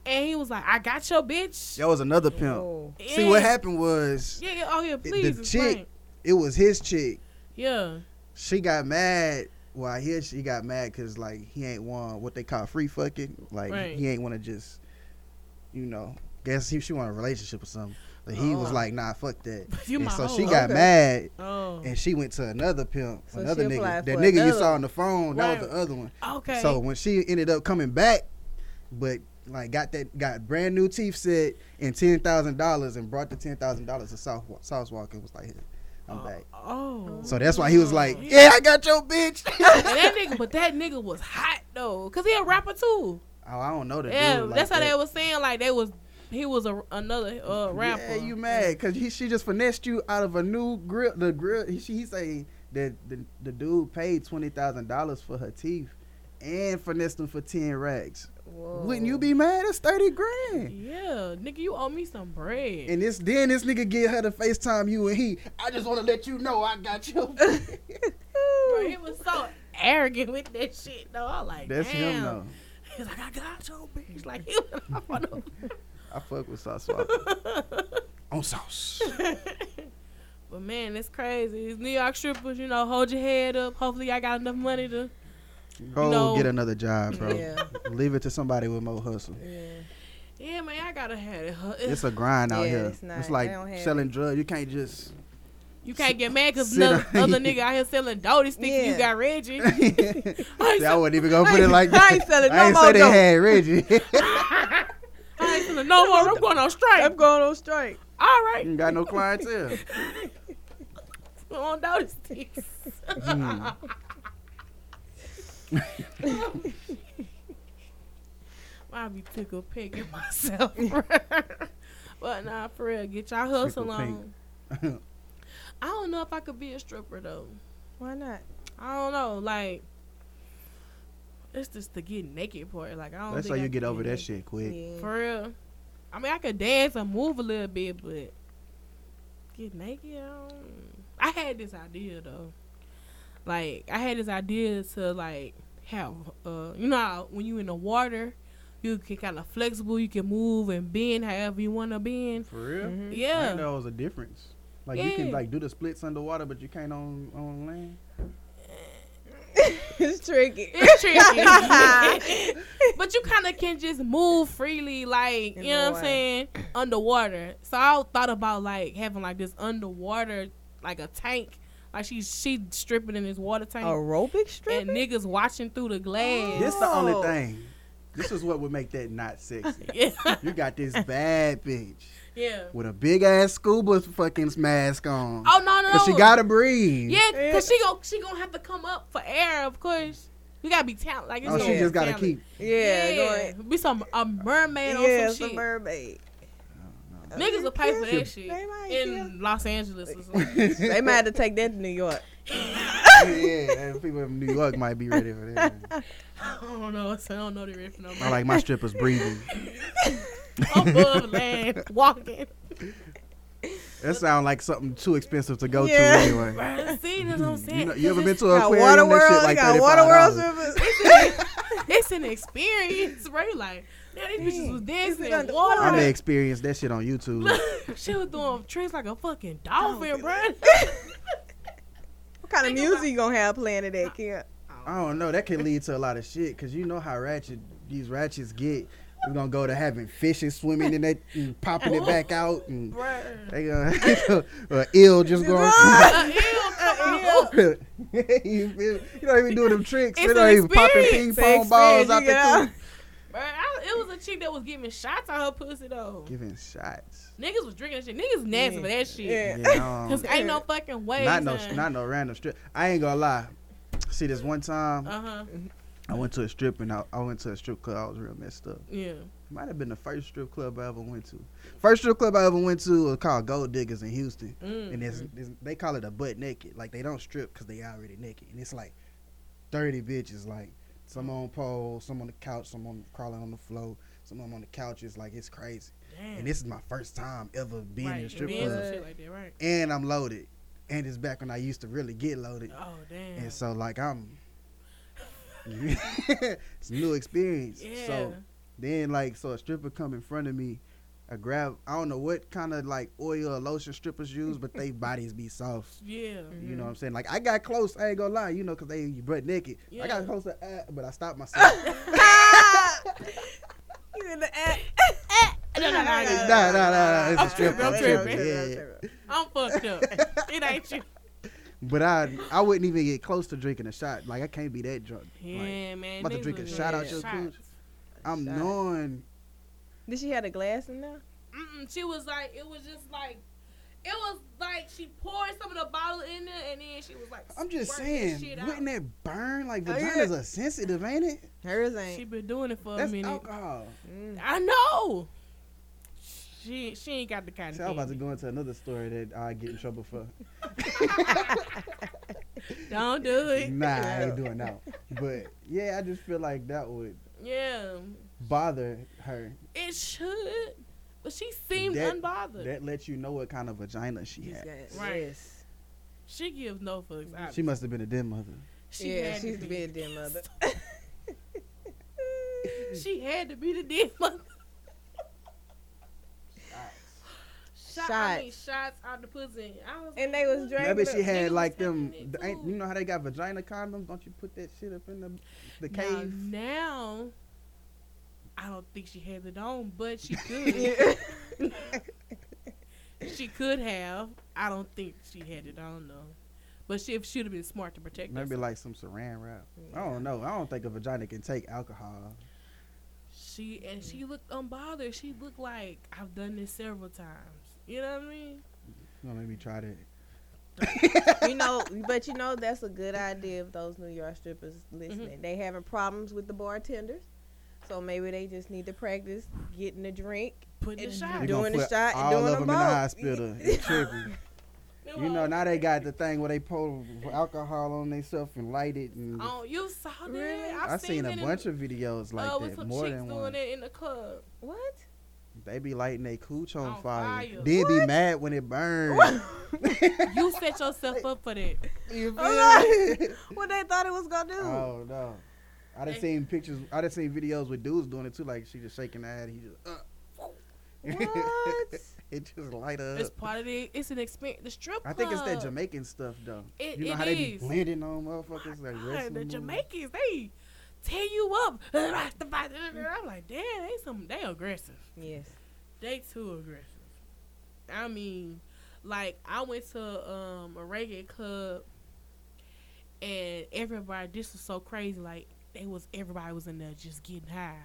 And he was like, I got your bitch. that was another pimp. Oh. See what happened was Yeah, yeah. Oh, yeah, the please. explain. chick- it was his chick. Yeah. She got mad. Well, I hear she got mad because like he ain't want what they call free fucking. Like Right. he ain't want to just, you know, guess he she want a relationship or something. But he was Oh. like, nah, fuck that. *laughs* And so hoe. she got Okay. mad Oh. and she went to another pimp, So another nigga. That for nigga you saw on the phone, that was the other one. Okay. So when she ended up coming back, but like got that got brand new teeth set and ten thousand dollars and brought the ten thousand dollars to South Sauce Walka was like, "Here, I'm back. Oh. So that's why he was like, Yeah. I got your bitch. *laughs* that nigga, but that nigga was hot though, cause he a rapper too. oh, I don't know the Yeah, dude. like that's how that. they was saying like they was. He was a another uh, rapper. Yeah, you mad because he she just finessed you out of a new grill. The grill he, she say that the the dude paid twenty thousand dollars for her teeth and finessed them for ten racks. Whoa. Wouldn't you be mad? That's thirty grand. Yeah, nigga, you owe me some bread. And this then this nigga get her to FaceTime you and he. I just want to let you know I got you. *laughs* Bro, he was so arrogant with that shit though. I like, that. That's damn. him though. He's like, I got your bitch. Like *laughs* he was off on them. I fuck with sauce *laughs* on sauce. But man, it's crazy. These New York strippers, you know, hold your head up. Hopefully, I got enough money to. Go No. get another job, bro. Yeah. Leave it to somebody with more hustle. Yeah. Yeah, man, I gotta have it. It's a grind out Yeah, here. it's. It's like selling drugs. You can't just. you can't get mad because *laughs* another other nigga out here selling doty sticks. and You got Reggie. *laughs* See, I wasn't even gonna put it like I ain't selling I no ain't more say they dope. had Reggie. *laughs* I ain't selling no more. I'm going on strike. I'm going on straight. All right, you ain't got no clientele. on doty sticks. Hmm. *laughs* I be tickled picking myself. *laughs* but nah, for real, get y'all hustle on. I don't know if I could be a stripper though. Why not? I don't know, like it's just the getting naked part. Like I don't. Know. That's think how you could get over that naked. shit quick. Yeah. For real. I mean, I could dance and move a little bit, but get naked. I, don't- I had this idea though. Like I had this idea to like have, uh, you know, how when you in the water, you can kind of flexible. You can move and bend however you want to bend. For real? Mhm. I Yeah. didn't know it was a difference. Like you can like do the splits underwater, but you can't on on land. *laughs* it's tricky. It's tricky. *laughs* *laughs* but you kind of can just move freely, like, In you know what I'm saying? Underwater. So I thought about, like, having, like, this underwater, like, a tank. Like, she's she stripping in this water tank. Aerobic strip. and niggas watching through the glass. This is the only Oh. thing. This is what would make that not sexy. *laughs* yeah. You got this bad bitch yeah. with a big ass scuba fucking mask on. Oh, no, no, no. Cause she gotta breathe. Yeah, because she gon' she gonna have to come up for air, of course. You gotta be talented. Like, it's Oh, she just gotta talent. keep. yeah, Yeah, going. be some a mermaid Yeah, on some some shit. mermaid. Niggas will pay for that shit in Los Angeles. Or something. *laughs* They might have to take that to New York. yeah, and *laughs* people in New York might be ready for that. I don't know. So I don't know the riff no I like my strippers breathing. *laughs* above land walking. That sounds like something too expensive to go Yeah. to anyway. Bruh, See, that's what I'm saying. You, know, you ever 'Cause been to an Got aquarium? water That world. shit like got water world $35. It's an experience, right? Like, yeah, these bitches Dang. was dancing in water. I may experience that shit on YouTube. *laughs* she was doing tricks like a fucking dolphin, bro. *laughs* What kind of music you gonna have playing at that camp? I don't know. That can lead to a lot of shit because you know how ratchet these ratchets get. We're gonna go to having fishes swimming in that and popping it back out and *laughs* Bruh. they gonna uh, ill just going. Uh, ew, you, feel, you don't even do them tricks. It's they don't an even popping ping experience. pong It's balls out experience, the you get coop. Bruh, I, it was a chick that was giving shots on her pussy though. Giving shots. Niggas was drinking that shit. Niggas nasty Yeah. for that shit. Yeah. Yeah, *laughs* Cause ain't no fucking way. not no, not no random strip. I ain't gonna lie. See, this one time Uh huh. I went to a strip and I, I went to a strip club. I was real messed up. Yeah. Might have been the first strip club I ever went to. First strip club I ever went to was called Gold Diggers in Houston. Mm. And it's, it's, they call it a butt naked. Like they don't strip because they already naked. And it's like 30 bitches. Like some on poles, some on the couch, some on crawling on the floor, some on the couches. Like it's crazy. Damn. And this is my first time ever being right. in a strip club. like that, right? And I'm loaded. And it's back when I used to really get loaded. Oh damn. And so like I'm *laughs* it's a new experience. yeah. So then like so a stripper come in front of me. I grab I don't know what kind of like oil or lotion strippers use, but they *laughs* bodies be soft. yeah. You know what I'm saying? Like I got close, I ain't gonna lie, you know, cause they butt naked. I got close to uh, but I stopped *laughs* myself. you in the act. No, no, no, no, no. nah, nah, nah, nah. It's I'm a stripper. tripping, I'm I'm tripping. tripping, yeah. I'm fucked up. *laughs* it ain't you. But I I wouldn't even get close to drinking a shot. Like I can't be that drunk. Like, Yeah, man. about to niggas drink a was shot out doing your shots. cooch. I'm Shot. knowing Did she have a glass in there? Mm-mm, she was like, it was just like, it was like she poured some of the bottle in there, and then she was like, I'm just saying, shit wouldn't that burn? Like Oh, yeah. vaginas are sensitive, ain't it? Hers ain't. She been doing it for That's a minute. alcohol. Mm. I know. She she ain't got the kind See, of. I'm about to go into another story that I get in trouble for. *laughs* Don't do it. nah, I ain't doing that. But yeah, I just feel like that would Yeah, bother her. it should, but she seemed That- unbothered. That lets you know what kind of vagina she She's had. got- Right. Yes. she gives no fucks. She must have been a den mother. She yeah, had she's to be. bed den mother. *laughs* She had to be the dead mother. Shot, I mean, Shots. shots out the pussy. I was And like, they was what? drinking Maybe she had like them. the- you know how they got vagina condoms? Don't you put that shit up in the the Now, cave? now, I don't think she had it on, but she *laughs* could. She could have. I don't think she had it on though. But she should have been smart to protect Maybe herself. like some saran wrap. I don't know. I don't think a vagina can take alcohol. She and she looked unbothered. She looked like I've done this several times. You know what I mean? Don't let me try that. you know, *laughs* but you know that's a good idea if those New York strippers listening. Mm-hmm. They having problems with the bartenders, so maybe they just need to practice getting a drink. putting the And shot. They Doing gonna the put shot and all doing of them them in the both. hospital. It's *laughs* trippy. You know, now they got the thing where they pour alcohol on themselves and light it. And Oh, you saw that? Really? I've I've seen a bunch in, of videos like uh, with that, some more chicks than doing one. it in the club. What? They be lighting their cooch on, On fire. fire. Then be mad when it burns. *laughs* You set yourself up for that. you *laughs* feel me? what they thought it was gonna do? Oh no. I done Hey. seen pictures. I done seen videos with dudes doing it too. Like she just shaking her head. He just. Uh. What? *laughs* it just light up. It's part of it. It's an experience. The strip Club. I think it's that Jamaican stuff though. It- you know it how they be is. blending on motherfuckers like God, the moves? Jamaicans, they tear you up. *laughs* I'm like, damn, they some they aggressive. Yes. They too aggressive. I mean, like I went to um, a reggae club, and everybody. This was so crazy. Like they was everybody was in there just getting high,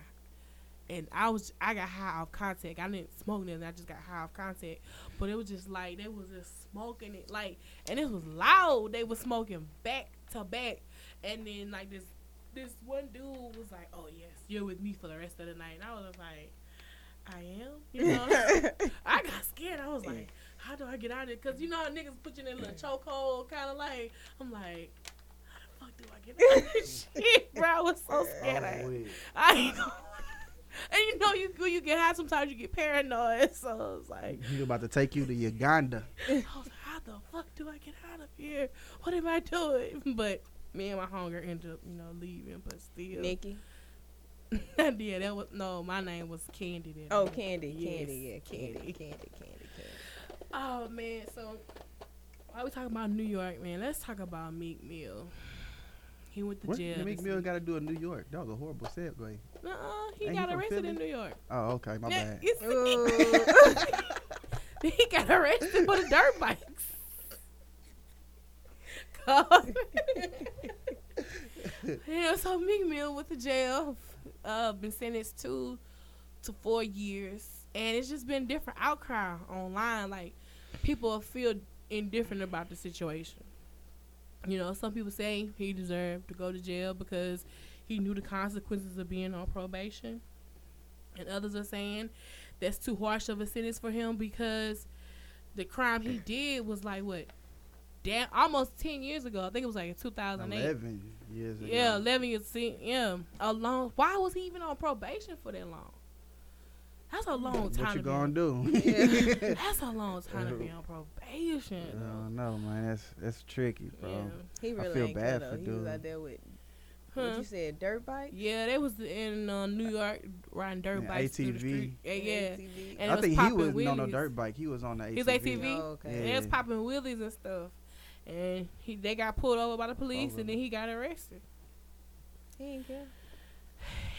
and I was I got high off contact. I didn't smoke nothing. I just got high off contact. But it was just like they was just smoking it like, and it was loud. They was smoking back to back, and then like this this one dude was like, "Oh yes, you're with me for the rest of the night." And I was like, "I am," you know. *laughs* I got scared. I was like, "How do I get out of it?" Because you know how niggas put you in a little chokehold, kind of like. I'm like, "How the fuck do I get out of this *laughs* shit?" Bro, I was so scared. I, Oh, wait. I ain't know. *laughs* And you know, you you get high, sometimes you get paranoid. *laughs* So it's like, He about to take you to Uganda. I was like, how the fuck do I get out of here? What am I doing? But me and my hunger ended up, you know, leaving. But still, Nikki. yeah, that was no. My name was Candy. That Oh. Candy. Yes, Candy. Yeah. Candy. Candy. Candy. Candy. Candy. Oh man, so while we talking about New York, man, let's talk about Meek Mill. He went to What jail. Meek Mill got to do in New York? That was a horrible segue. Uh-uh, he Ain't got from arrested Philly? in New York. Oh, okay, my Yeah, bad. Ooh. *laughs* he got arrested for the dirt bikes. 'Cause- *laughs* yeah, so Meek Mill went to jail. Uh, been sentenced two to four years, and it's just been different outcry online. Like people feel indifferent about the situation. You know, some people say he deserved to go to jail because he knew the consequences of being on probation, and others are saying that's too harsh of a sentence for him because the crime he did was like what, damn, almost ten years ago. I think it was like in two thousand eight. Eleven years ago. Yeah, eleven years. sen- Yeah, a long. Why was he even on probation for that long? That's a long time. What you to gonna on- do? Yeah. *laughs* That's a long time to be on probation. I don't know, man. That's that's tricky, bro. Yeah. He really I feel ain't bad good, for though. He was out there with Huh. what you said, dirt bike. Yeah, they was in uh, New York riding dirt Yeah, bikes through the ATV. Yeah, yeah. ATV. And I think he popping was on no dirt bike. He was on the ATV. His ATV? Oh, okay. And they was popping wheelies and stuff. And he they got pulled over by the police Over. and then he got arrested. He ain't care.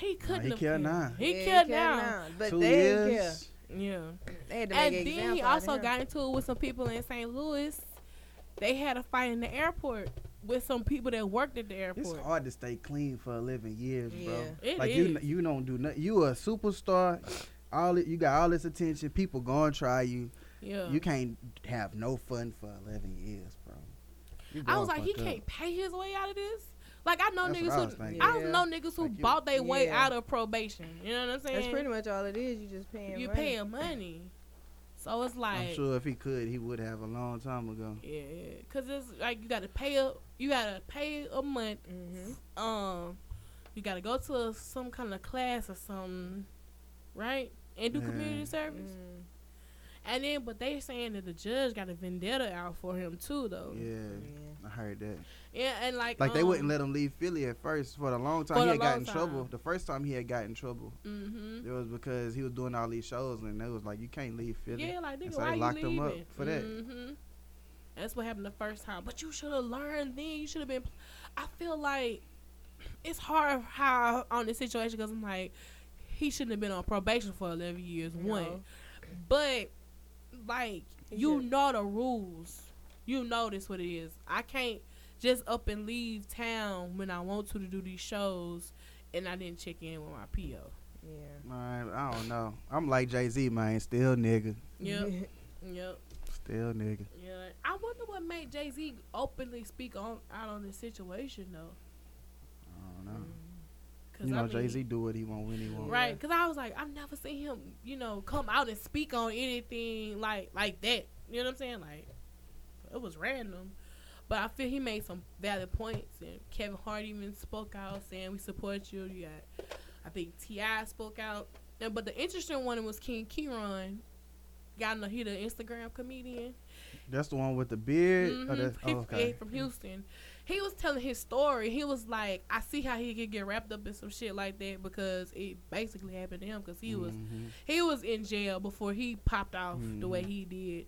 He couldn't he have killed now. He Yeah, killed care now. But Two they didn't care. years. Yeah. They had to And make an then he example out of also him. got into it with some people in St. Louis. They had a fight in the airport with some people that worked at the airport. It's hard to stay clean for 11 years, bro. It like you, is. you don't do nothing. You a superstar. All you got all this attention. People gonna try you. Yeah. You can't have no fun for 11 years, bro. I was like, he up. can't pay his way out of this. Like I know That's niggas who thinking. I Yeah. know niggas who Like bought their way Yeah. out of probation. You know what I'm saying? That's pretty much all it is. You just paying. you money. paying money. So it's like I'm sure if he could, he would have a long time ago. Yeah, cause it's like you gotta pay a you gotta pay a month. Mhm. Um, you gotta go to a, some kind of class or something, right? And do Yeah. community service. Mm. And then, but they saying that the judge got a vendetta out for him too, though. Yeah, Yeah. I heard that. Yeah, and like Like they wouldn't um, let him leave Philly at first for a long time. He had got long in trouble. The first time he had got in trouble, Mhm. it was because he was doing all these shows, and they was like, "You can't leave Philly." Yeah, like And nigga, so why they you locked him up for that. Mhm. That's what happened the first time. But you should have learned then. You should have been. I feel like it's hard how on this situation because I'm like, he shouldn't have been on probation for 11 years. One, but like you should- know the rules. You know this what it is. I can't just up and leave town when I want to to do these shows, and I didn't check in with my PO. Yeah. Man, I don't know. I'm like Jay Z, man. Still nigga. Yep. *laughs* yep. Still nigga. Yeah, I wonder what made Jay Z openly speak on out on this situation though. I don't know. Mm. Cause You know, Jay Z do what he want when he want. right? Because I was like, I've never seen him, you know, come out and speak on anything like like that. You know what I'm saying? Like it was random, but I feel he made some valid points. And Kevin Hart even spoke out saying we support you. You got, I think T.I. spoke out. And, but the interesting one was King Keraun. Got know he the Instagram comedian. That's the one with the beard. Oh, Mhm. that's, He- oh, okay. from Houston. He was telling his story. He was like, I see how he could get wrapped up in some shit like that because it basically happened to him because he was Mhm. he was in jail before he popped off the way Mhm. he did.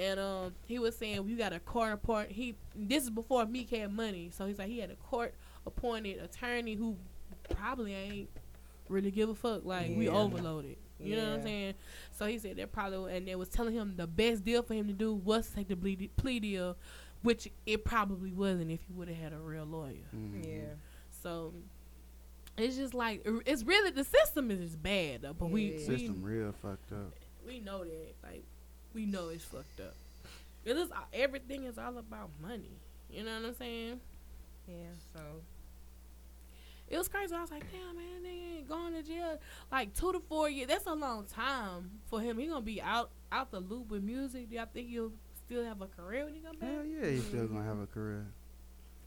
And um, he was saying you got a court appoint. He this is before Meek had money, so he's like he had a court appointed attorney who probably ain't really give a fuck. Like we overloaded. You know what I'm saying? So he said that probably, and they was telling him the best deal for him to do was to take the plea deal, which it probably wasn't if he would have had a real lawyer. Mhm. Yeah. So it's just like it's really the system is just bad though, but we, Yeah. we System real fucked up. we know that like we know it's fucked up. It is everything is all about money. You know what I'm saying? Yeah. So it was crazy. I was like, damn man, they ain't going to jail like two to four years. That's a long time for him. He gonna be out out the loop with music. Do y'all think he'll still have a career when he come back? Hell yeah, he's still gonna have a career.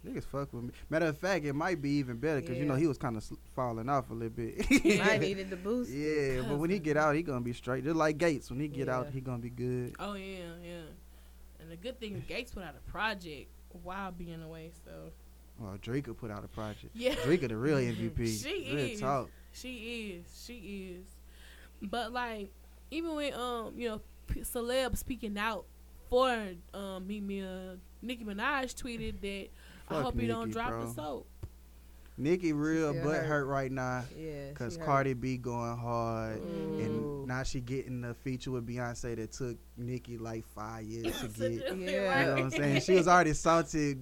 Niggas fuck with me. Matter of fact, it might be even better because you know he was kind of sl- falling off a little bit. *laughs* I needed the boost. Yeah, but when he get out, he gonna be straight. Just like Gates, when he get out, he gonna be good. Oh yeah, yeah. And the good thing Gates put out a project while being away. So Well, Drake could put out a project. yeah, Drake the real MVP. *laughs* She real is. talk. She is. She is. But like, even when um, you know, p- celebs speaking out for um, Meet Me, uh, Nicki Minaj tweeted that I Fuck hope you don't drop bro. the soap. Nicki real still butt hurt. hurt right now Yeah. because. Cardi B going hard. Ooh. And now she getting the feature with Beyonce that took Nicki like five years to *laughs* get. You know what I'm saying? She was already salted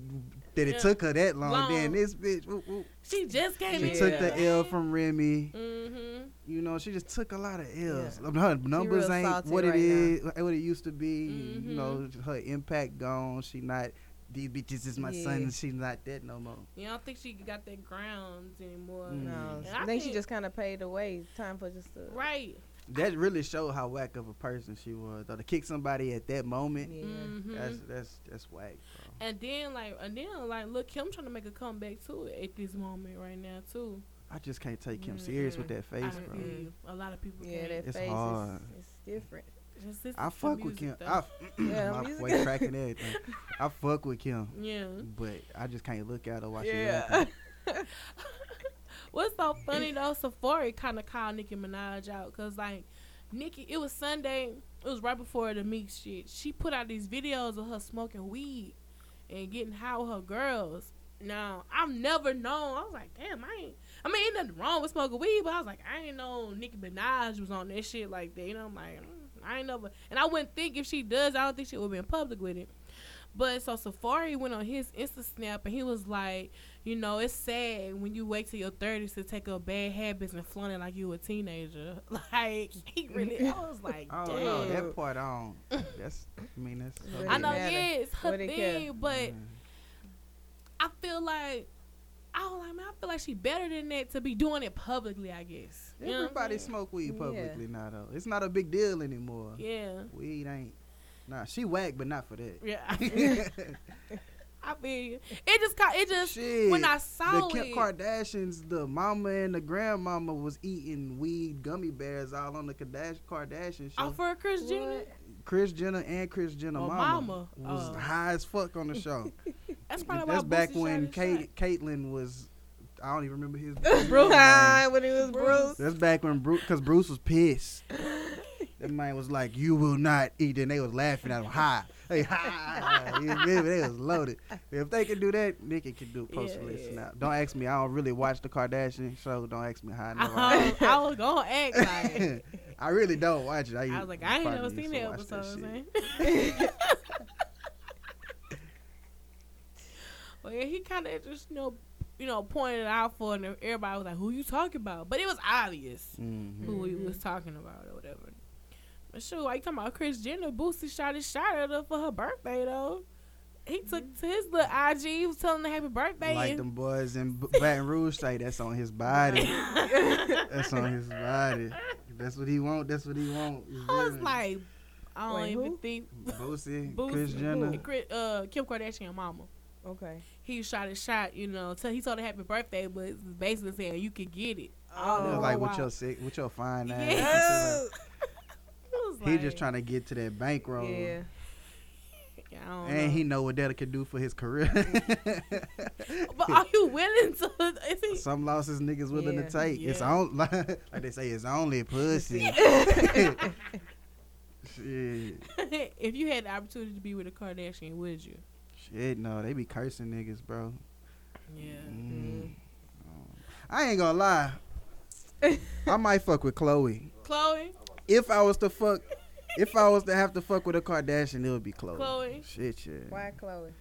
that it Yeah. took her that long. Long. Then this bitch, whoop, whoop, She just came in. she in. took the L from Remy. Mm-hmm. You know, she just took a lot of L's. Yeah. Her numbers ain't what it right is, what it used to be. Mhm. You know, her impact gone. She not. These bitches is my Yeah. son. She's not that no more. You don't think she got that grounds anymore? Mm. No, And I I think she just kind of paid away. Time for just to. Right. That really showed how whack of a person she was. Though to kick somebody at that moment, Yeah. Mhm. that's that's that's whack, bro. And then like, and then like, look, Kim trying to make a comeback too at this moment right now too. I just can't take him serious with that face, I bro. feel you. A lot of people Yeah, can't. that It's face hard. is it's different. Just listen I fuck with Kim. though. I, Yeah, *clears throat* my voice *laughs* cracking everything. I fuck with Kim, yeah. but I just can't look at her while Yeah. she rapping. *laughs* What's so funny though? Safaree kind of called Nicki Minaj out because like Nicki, it was Sunday. It was right before the Meek shit. She put out these videos of her smoking weed and getting high with her girls. Now I've never known. I was like, damn, I ain't. I mean, ain't nothing wrong with smoking weed, but I was like, I ain't know Nicki Minaj was on that shit like that. You know, I'm like, mm, I ain't never. And I wouldn't think if she does, I don't think she would be in public with it. But so Safaree went on his Insta snap and he was like, you know, it's sad when you wait till your thirties to take up bad habits and flaunt it like you a teenager. *laughs* Like he really, I was like, I damn. don't that part. I don't. That's. I mean, that's. *laughs* I know, matter? yeah, it's her What it thing, but Mm. I feel like I was like, man, I feel like she better than that to be doing it publicly. I guess You know I'm Everybody smoke weed Yeah. publicly now, though. It's not a big deal anymore. Yeah, Weed ain't. Nah, she whack, but not for that. yeah. *laughs* *laughs* I mean, it just got it just Shit. when I saw the saw Kim it. Kardashians, the mama and the grandmama was eating weed gummy bears all on the Kardashian, Kardashian show. Oh, for Kris Jenner. What? Kris Jenner and Kris Jenner Oh, mama, mama. was Oh. high as fuck on the show. *laughs* That's probably That's why back when his Kate, Caitlyn was. I don't even remember his. *laughs* Bruce. name. when he was Bruce. Bruce. That's back when Bruce, cause Bruce was pissed. *laughs* that man was like, "You will not eat," and they was laughing at him. High, hey, high. You feel? They was loaded. If they can do that, Nicki can do post Yeah, release yeah. now. Don't ask me. I don't really watch the Kardashian show. Don't ask me how I know. I, *laughs* I was gonna act like. I really don't watch it. I, I was like, I ain't never probably seen used that to watch episode, shit. man. well, yeah, he kind of just you know, you know, pointed it out for, and everybody was like, "Who you talking about?" But it was obvious Mhm. who he was talking about or whatever. But sure, like talking about Kris Jenner, Boosie shot his shot at her for her birthday though. He took to his little IG, he was telling her happy birthday. Like and- them boys in B- Baton Rouge say, that's on his body. *laughs* that's on his body. That's what he want. That's what he want. You I was feel like, I don't Wait, even who? think Boosie, Boosie, Kris Jenner. Kris- uh, Kim Kardashian mama. Okay. He shot his shot, you know. So he told her happy birthday, but basically saying you can get it. Oh, Yeah, Oh, like wow. with your sick, with your fine ass. Yeah. *laughs* I was He just trying to get to that bankroll. Yeah. Yeah, I don't And know. he know what that could do for his career. *laughs* But are you willing to? Is he? Some losses niggas willing Yeah. to take. It's Yeah. on *laughs* like they say it's only pussy. Shit. if you had the opportunity to be with a Kardashian, would you? Shit, no, they be cursing niggas, bro. Yeah. Mm. I ain't gonna lie. I *laughs* might fuck with Khloe. Khloe. If I was to fuck, if I was to have to fuck with a Kardashian, it would be Khloe. Khloe. Shit, shit. Why, Khloe?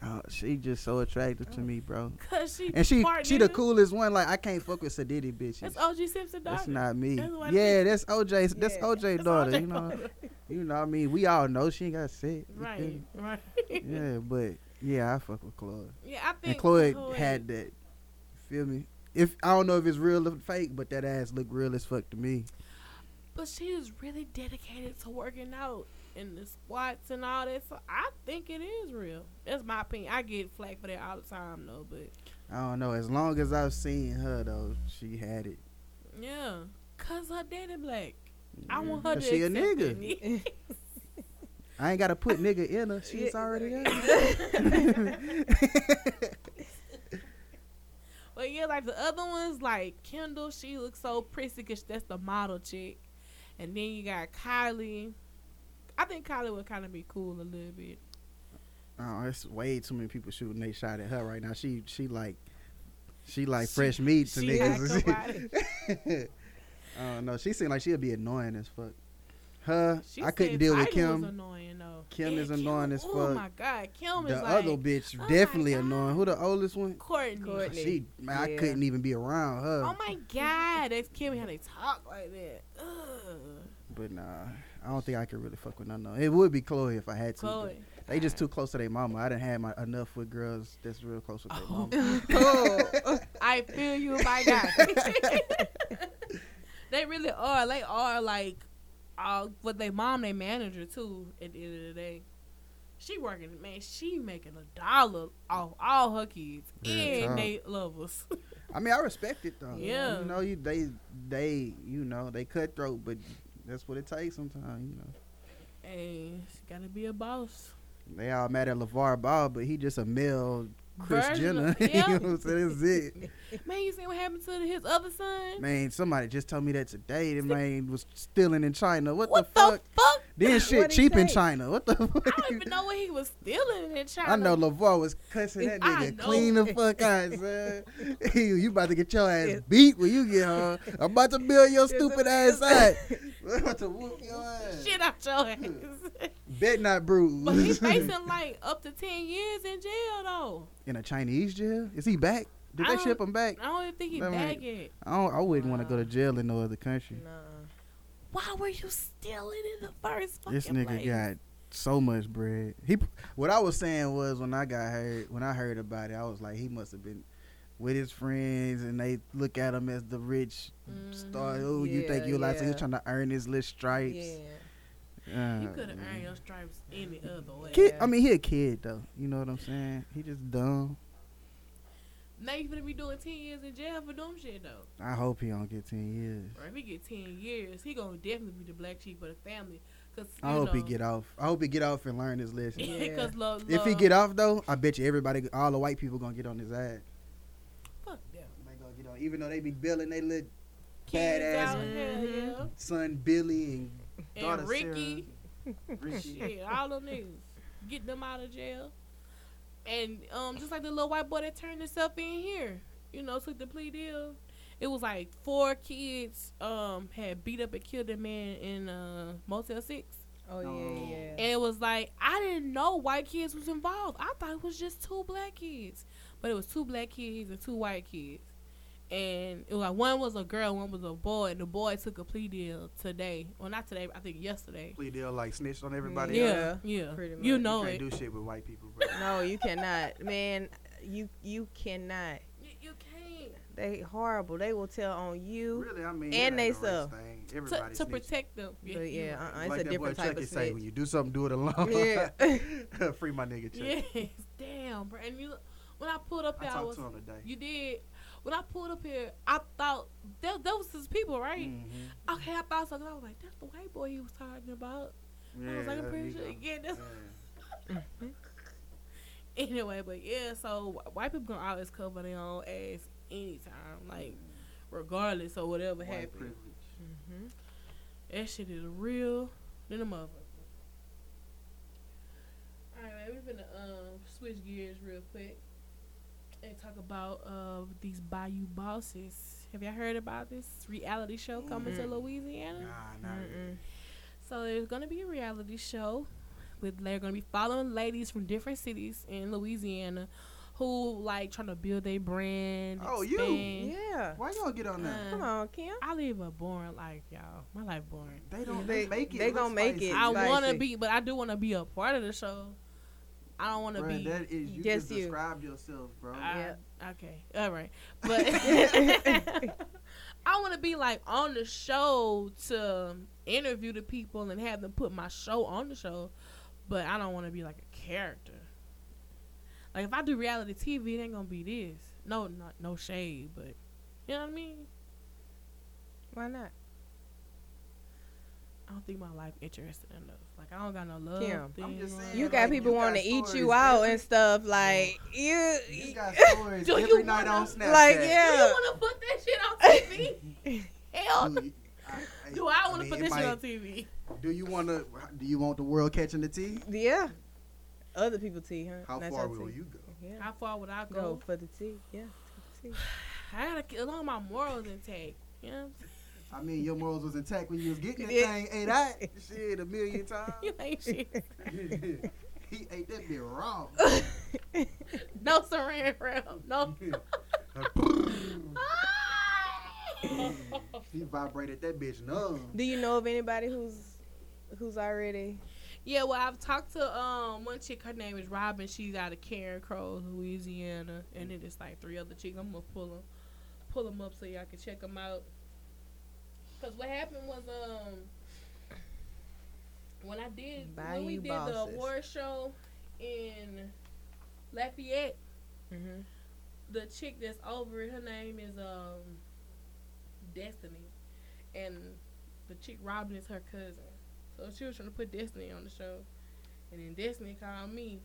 Oh, she just so attractive to me, bro. Cause she And she, she the coolest one. Like I can't fuck with Sadiddy bitches. That's OJ Simpson daughter. That's not me. That's yeah, that's OJ. That's OJ That's daughter. OJ You know, daughter. you know. what I mean, we all know she ain't got sick. Right. Right. Yeah, but yeah, I fuck with Khloe. Yeah, I think And Khloe Khloe- had that. Feel me? If I don't know if it's real or fake, but that ass look real as fuck to me. But she is really dedicated to working out and the squats and all that. So I think it is real. That's my opinion. I get flack for that all the time though, but I don't know. As long as I've seen her though, she had it. yeah, cause her daddy black. I want her to. she a accept nigga. *laughs* I ain't gotta put nigga in her. She's Yeah. already there. *laughs* But yeah, like the other ones, like Kendall, she looks so prissy because that's the model chick. And then you got Kylie. I think Kylie would kind of be cool a little bit. oh, it's way too many people shooting they shot at her right now. She she like she like She- fresh meat to niggas. somebody- *laughs* I. She seemed like she'd be annoying as fuck. Her, She I couldn't said deal with Tyler was Kim. annoying, though. Kim is annoying as oh fuck. Oh my god, Kim The is like other bitch oh definitely annoying. Who the oldest one? Kourtney. Kourtney. She, man, I couldn't even be around her. Oh my god, that's Kim how they talk like that. Ugh. But nah, I don't think I could really fuck with none of them. It would be Khloe if I had to. Khloe. They just too close to their mama. I didn't have my enough with girls that's real close with their Oh. mama. *laughs* oh. I feel you, my guy. *laughs* they really are. They are like, uh, but they mom, they manager too. At the end of the day, she working. Man, she making a dollar off all her kids, Real and they love us. I mean, I respect it though. Yeah. You know, you they they you know they cutthroat, but that's what it takes sometimes. You know, hey, she gotta be a boss. they all mad at LeVar Ball, but he just a male Kris Version Jenner. of- *laughs* you yeah. know what I'm saying? That's it. *laughs* Man, you see what happened to his other son? Man, somebody just told me that today. The man was stealing in China. What, what the fuck? fuck? Then shit cheap in? China. What the fuck? I don't even know what he was stealing in China. I know LeVar was cussing that nigga clean the fuck out, son. *laughs* you, you about to get your ass beat when you get home. I'm about to build your stupid ass out. *laughs* I'm about to whoop your ass. Shit out your ass. *laughs* Bet not bruise. but he's facing like up to ten years in jail though. in a Chinese jail? Is he back? Did I they ship him back? I don't even think he Let me- back yet. I, don't, I wouldn't want to go to jail in no other country. Nuh-uh. Why were you stealing in the first fucking This nigga place? got so much bread. He, what I was saying was when I got heard, when I heard about it, I was like, he must have been with his friends, and they look at him as the rich star. Mhm. Oh, you think Yeah, you like? So he was yeah. trying to earn his little stripes. Yeah. You Uh, could have earned your stripes any other way. Kid, I mean, he a kid though. You know what I'm saying? He just dumb. Now you gonna be doing ten years in jail for dumb shit though. I hope he don't get ten years. Or if he get ten years, he gonna definitely be the black sheep of the family. Cause I you hope he get off. I hope he get off and learn his lesson. Yeah. Cause love, If he get off though, I bet you everybody, all the white people, gonna get on his ass. fuck them. They gonna get on, even though they be billing they little Kids Badass. out here, Mhm. yeah. son Billy and daughter And Ricky. Sarah. Ricky. *laughs* Shit, all them niggas. Get them out of jail. And um, just like the little white boy that turned himself in here, you know, took the plea deal. It was like four kids um had beat up and killed a man in uh Motel Six. Oh yeah, yeah. And it was like I didn't know white kids was involved. I thought it was just two black kids. But it was two black kids and two white kids. And it was like one was a girl, one was a boy, and the boy took a plea deal today. Well not today, I think yesterday. Plea deal like snitched on everybody Yeah, else? yeah. pretty much. You much. know you can't do shit with white people, bro. No, you cannot, man. You you cannot. You, you can't. They horrible. They will tell on you. really, I mean, And they ain't a race stuff. thing. To, to protect them. But you're yeah, right. uh-uh, it's like a that different boy type Chucky of say, when you do something, do it alone. Yeah. *laughs* Free my nigga Chucky. Yes, damn, bro. And you, when I pulled up I there, I, talked was. to him today. You did. When I pulled up here, I thought that that was his people, right? Mhm. Okay, I thought so. 'cause I was like, that's the white boy he was talking about. Yeah, I was like, I'm pretty sure. go. Yeah, that's. Yeah. Anyway, but yeah, so white people gonna always cover their own ass anytime, like regardless of whatever White happens. privilege. Mhm. That shit is real than a motherfucker. Alright, man, we finna um switch gears real quick and talk about uh these Bayou Bosses. Have y'all heard about this reality show coming to Mm. Louisiana? Nah, not really. So there's gonna be a reality show with they're gonna be following ladies from different cities in Louisiana who like trying to build their brand. Oh, you? Yeah. Why you gonna get on that? Uh, Come on, Kim. I live a boring life, y'all. My life boring. They don't. They- They, make it. they look gonna make spicy. it. I want to be, but I do want to be a part of the show. I don't want to be. that is you Just just you. described yourself, bro. I- Yeah. Okay. All right. But *laughs* *laughs* I want to be like on the show to interview the people and have them put my show on the show. But I don't want to be like a character. Like if I do reality TV, it ain't gonna be this. No, not no shade, but you know what I mean. Why not? I don't think my life interesting enough. Like I don't got no love. Kim, I'm just saying, on. You like, got people you want to eat you out every- and stuff. Like you, You got *laughs* stories Do every you night wanna- on Snapchat. like Do yeah. you want to put that shit on TV? *laughs* Hell, no. Do you, I, do I want to put it this shit on TV? Do you want to? Do you want the world catching the tea? Yeah. Other people tea, huh? How Not far your will tea. you go? Yeah. How far would I Go go? for the tea. Yeah. Tea. *sighs* I gotta keep all my morals intact. You know, I mean, your morals was intact when you was getting that thing ate out. Shit, a million *laughs* times. you ain't shit. *laughs* he ate that bit raw. *laughs* No saran wrap. No. he vibrated that bitch numb. Do you know of anybody who's who's already? yeah, well, I've talked to um one chick. Her name is Robin. She's out of Carencro, Louisiana, and then it's like three other chicks. I'm gonna pull them, pull them up so y'all can check them out. Cause what happened was um when I did when we did the award show in Lafayette. Mm-hmm. the chick that's over it, her name is um Destiny, and the chick Robin is her cousin. So she was trying to put Destiny on the show, and then Destiny called me.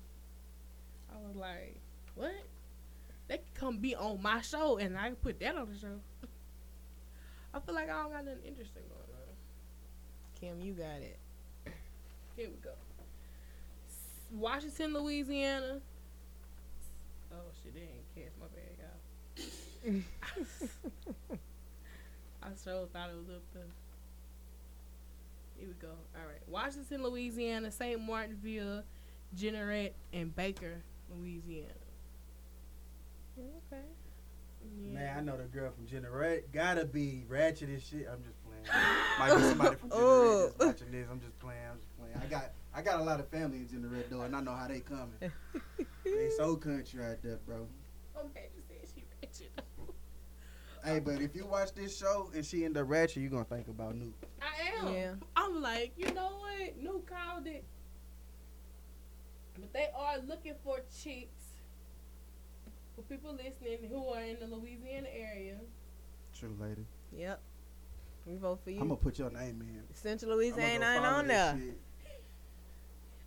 I was like, "What? They could come be on my show, and I can put that on the show." I feel like I don't got nothing interesting going on. Kim, you got it. Here we go. Washington, Louisiana. Oh shit, they ain't catch my bad, y'all. *laughs* I sure thought it was up there. Here we go. All right. Washington, Louisiana, St. Martinville, Jeanerette, and Baker, Louisiana. Okay. Yeah. Man, I know the girl from Jeanerette. Gotta be ratchet as shit. I'm just playing. *laughs* Might be somebody from Oh. Jeanerette that's watching this. I'm just playing. I'm just playing. I got I got a lot of family in Jeanerette though, and I know how they coming. *laughs* they so country out there, bro. I'm mad you said she ratchet. *laughs* Hey, but if you watch this show and she end up ratchet, you gonna think about Nuke. I am. Yeah. I'm like, you know what? New called it. But they are looking for chicks. For people listening who are in the Louisiana area. True, lady. Yep. We vote for you. I'm gonna put your name in. Central I'ma Louisiana go ain't follow on there. shit.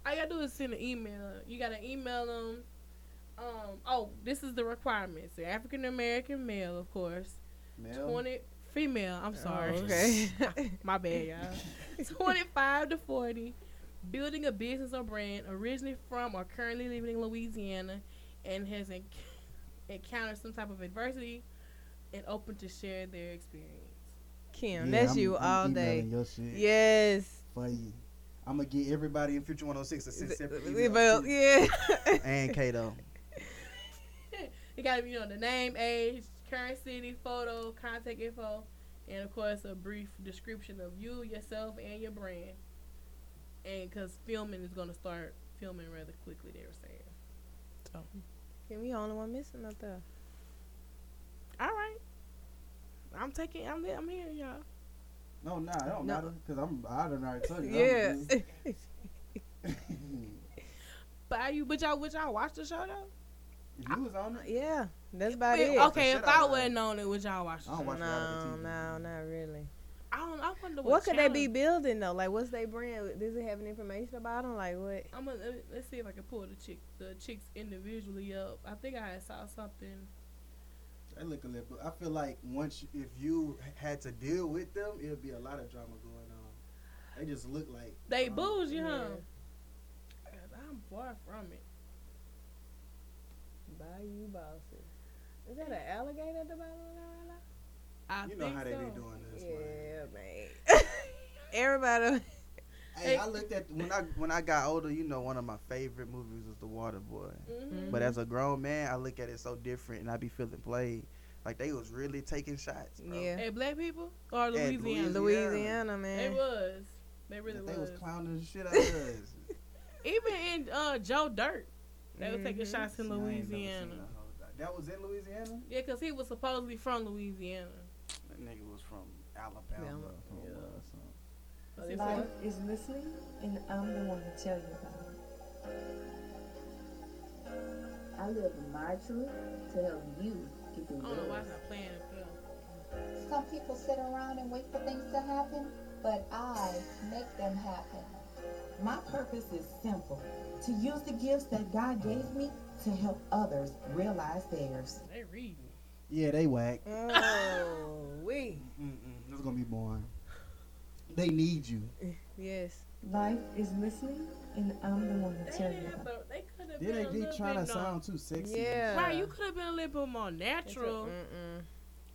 All you gotta do is send an email. You gotta email them. Um, oh, this is the requirements. The African American male, of course. Mel, 20 female. I'm sorry. Oh, okay. *laughs* My bad, y'all. *laughs* 25 to 40, building a business or brand, originally from or currently living in Louisiana, and has en- encountered some type of adversity and open to share their experience. Kim, Yeah, that's I'm- you I'm all day. Your shit Yes. for you. I'm gonna get everybody in Future 106 to send separate Well, emails yeah. *laughs* and Kato. *laughs* You gotta be, you know, the name, age, current city, photo, contact info, and of course a brief description of you, yourself, and your brand. And because filming is gonna start filming rather quickly, they were saying. So, Kim, we the only one missing up there. all right. I'm taking. I'm. I'm here, y'all. No, nah, it don't No. matter because I'm. I done already told you. Yeah. *laughs* *laughs* But you, but y'all, would y'all watch the show though? you was on it. yeah. That's about Wait, it. okay, if I of would have known it, would y'all watch the I don't show? watch No, no, not really. I don't. I wonder what. What could they be building though? Like, what's their brand? Does it have any information about them? Like, what? I'm gonna let- let's see if I can pull the chick the chicks individually up. I think I saw something. I look a little. I feel like once if you had to deal with them, it'd be a lot of drama going on. They just look like They um, bougie, huh? Yeah. God, I'm far from it. Bayou bosses. Is that an alligator at the bottom of that? I You know think how they be doing this, man. Yeah, man. *laughs* Everybody. *laughs* Hey, I looked at when I when I got older. You know, one of my favorite movies was The Water Boy. Mhm. But as a grown man, I look at it so different, and I be feeling played. Like they was really taking shots. Bro. Yeah. Hey, black people or At Louisiana? Louisiana. Louisiana, They man. was. They really they was. was clowning the shit out of us. *laughs* Even in uh, Joe Dirt, they was taking Mhm. shots in See, I ain't never seen Louisiana. that That was in Louisiana. Yeah, cause he was supposedly from Louisiana. That nigga was from Alabama. Alabama. from, Yeah. some- Life is listening, and I'm the one to tell you about it. I live my truth to help you get through I don't know why yours. it's not playing the film. Some people sit around and wait for things to happen, but I make them happen. My purpose is simple to use the gifts that God gave me to help others realize theirs. They reading. Yeah, they whack. Oh, we. Is gonna be boring. They need you. Yes. Life is listening, and I'm the one to They tell you didn't about have it. They could have Then been they a be little trying to no- sound too sexy. Yeah. Right, you could have been a little bit more It's a- natural. mm-mm.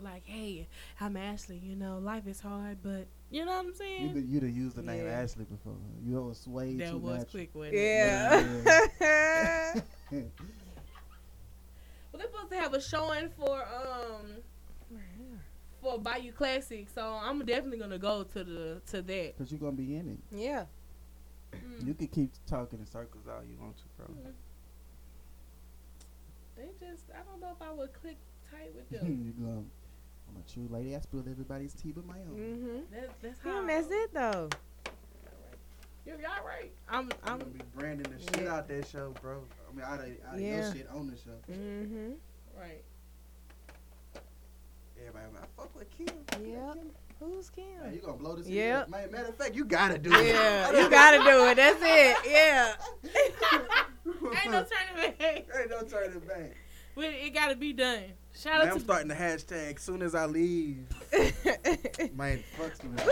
Like, hey, I'm Ashley. You know, life is hard, but you know what I'm You saying. could you'd have used the name Yeah. Ashley before. You was way that too was natural. quick, wasn't it? Yeah. *laughs* *laughs* Well, they're supposed to have a showing for um for Bayou Classic, so I'm definitely gonna go to the to that. Cause you're gonna be in it. yeah. Mm. You could keep talking in circles all you want to, bro. Mhm. They just, I don't know if I would click tight with them. *laughs* you going, I'm a true lady. I spill everybody's tea but my own. Mm-hmm. that, that's how. Yeah, that's it though. You're, y'all right. I'm, I'm gonna be branding the shit Yeah. out that show, bro. I mean, out of, out of Yeah. your shit on the show. Mm-hmm. Right. Everybody, I fuck with Kim. Yep. Who's Man, Kim? you gonna blow this? Up. Matter of fact, you gotta do it. Yeah, *laughs* you gotta do it. That's it. Yeah. *laughs* Ain't no turning back. Ain't no turning back. But it gotta be done. Shout Man, out I'm to. starting the hashtag soon as I leave. *laughs* Man, fuck leave.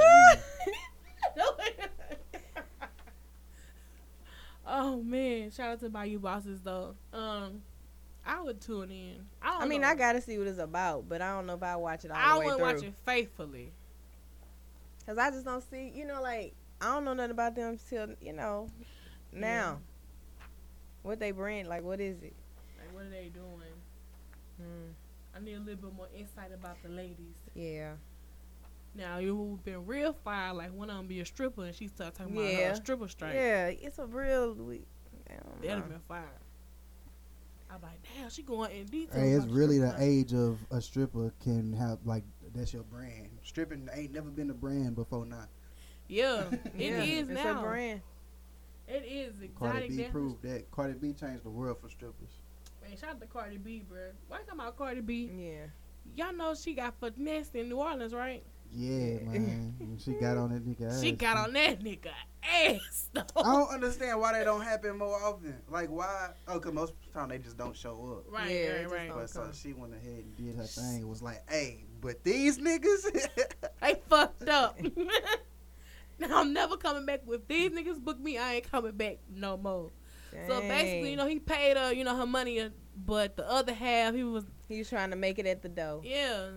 Oh man! Shout out to Bayou Bosses though. Um, I would tune in. I, don't I mean, know. I gotta see what it's about, but I don't know if I watch it all I the way through. watch it faithfully. Cause I just don't see, you know, like I don't know nothing about them till you know now. What they brand, like what is it? Like, what are they doing? Hmm. I need a little bit more insight about the ladies. Yeah. Now it would have been real fire, like one of them be a stripper and she start talking about Yeah. her stripper strike. Yeah, it's a real. We, I That'd have been fire. I'm like, damn, she going in detail. Hey, it's really the stripper. age of a stripper can have like that's your brand. Stripping ain't never been a brand before now. Yeah, *laughs* it yeah, is it's now. a brand. It is Cardi. B dance. proved that. Cardi B changed the world for strippers. Man, shout out to Cardi B, bro. Why you talking about Cardi B? Yeah. Y'all know she got finessed in New Orleans, right? Yeah, *laughs* man. She got on that nigga ass. She got on that nigga ass. *laughs* Though. I don't understand why they don't happen more often. Like why? Oh, cause most of the time they just don't show up. Right, Yeah, right, right. But so come. she went ahead and did her thing. It was like, hey, but these niggas. *laughs* They fucked up. now I'm never coming back. If these niggas book me, I ain't coming back no more. So basically, you know, he paid her, you know, her money, uh, but the other half, he was, he was trying to make it at the dough. yeah.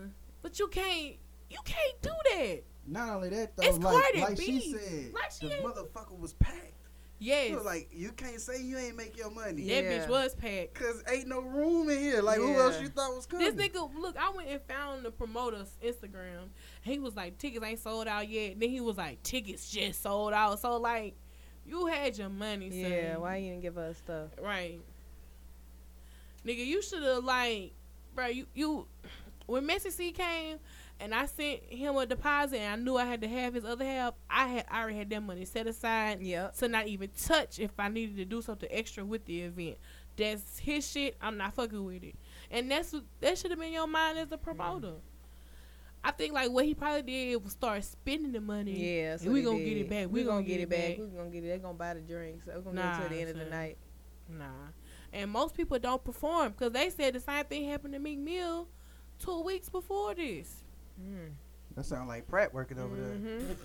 But you can't, you can't do that. Not only that though, It's like, Cardi like B. she said, Like she the ain't- motherfucker was packed. Yes, She like, you can't say you ain't make your money. that Yeah. bitch was packed. Cause ain't no room in here. Like who else you thought was coming? This nigga, look, I went and found the promoter's Instagram. He was like, tickets ain't sold out yet. Then he was like, tickets just sold out. So like, you had your money, son. Yeah. Why you didn't give us stuff? Right. Nigga, you should have like, bro. You you when Messi C came and I sent him a deposit and I knew I had to have his other half. I had I already had that money set aside Yep. to not even touch if I needed to do something extra with the event. That's his shit. I'm not fucking with it. And that's that should have been your mind as a promoter. I think like what he probably did was start spending the money. Yeah, and we gonna get it back. We, gonna, get, it back. We gonna get it. They gonna buy the drinks. So we gonna Nah, get it to the end of the night. Nah. And most people don't perform because they said the same thing happened to Meek Mill two weeks before this. Mm. That sounds like Pratt working over there. Mhm.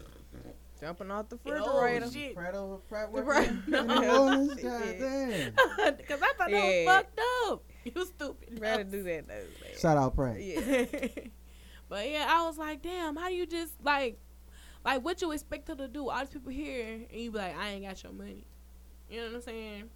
Jumping off the Oh, refrigerator. shit. Pratt over Pratt *laughs* Right. *laughs* working. No. *laughs* Oh, Yeah. goddamn. Because I thought that was fucked up. You stupid. Rather do that though. man. Shout out Pratt. Yeah. but yeah, I was like, damn, how do you just like, like what you expect her to do? All these people here, and you be like, I ain't got your money. You know what I'm saying?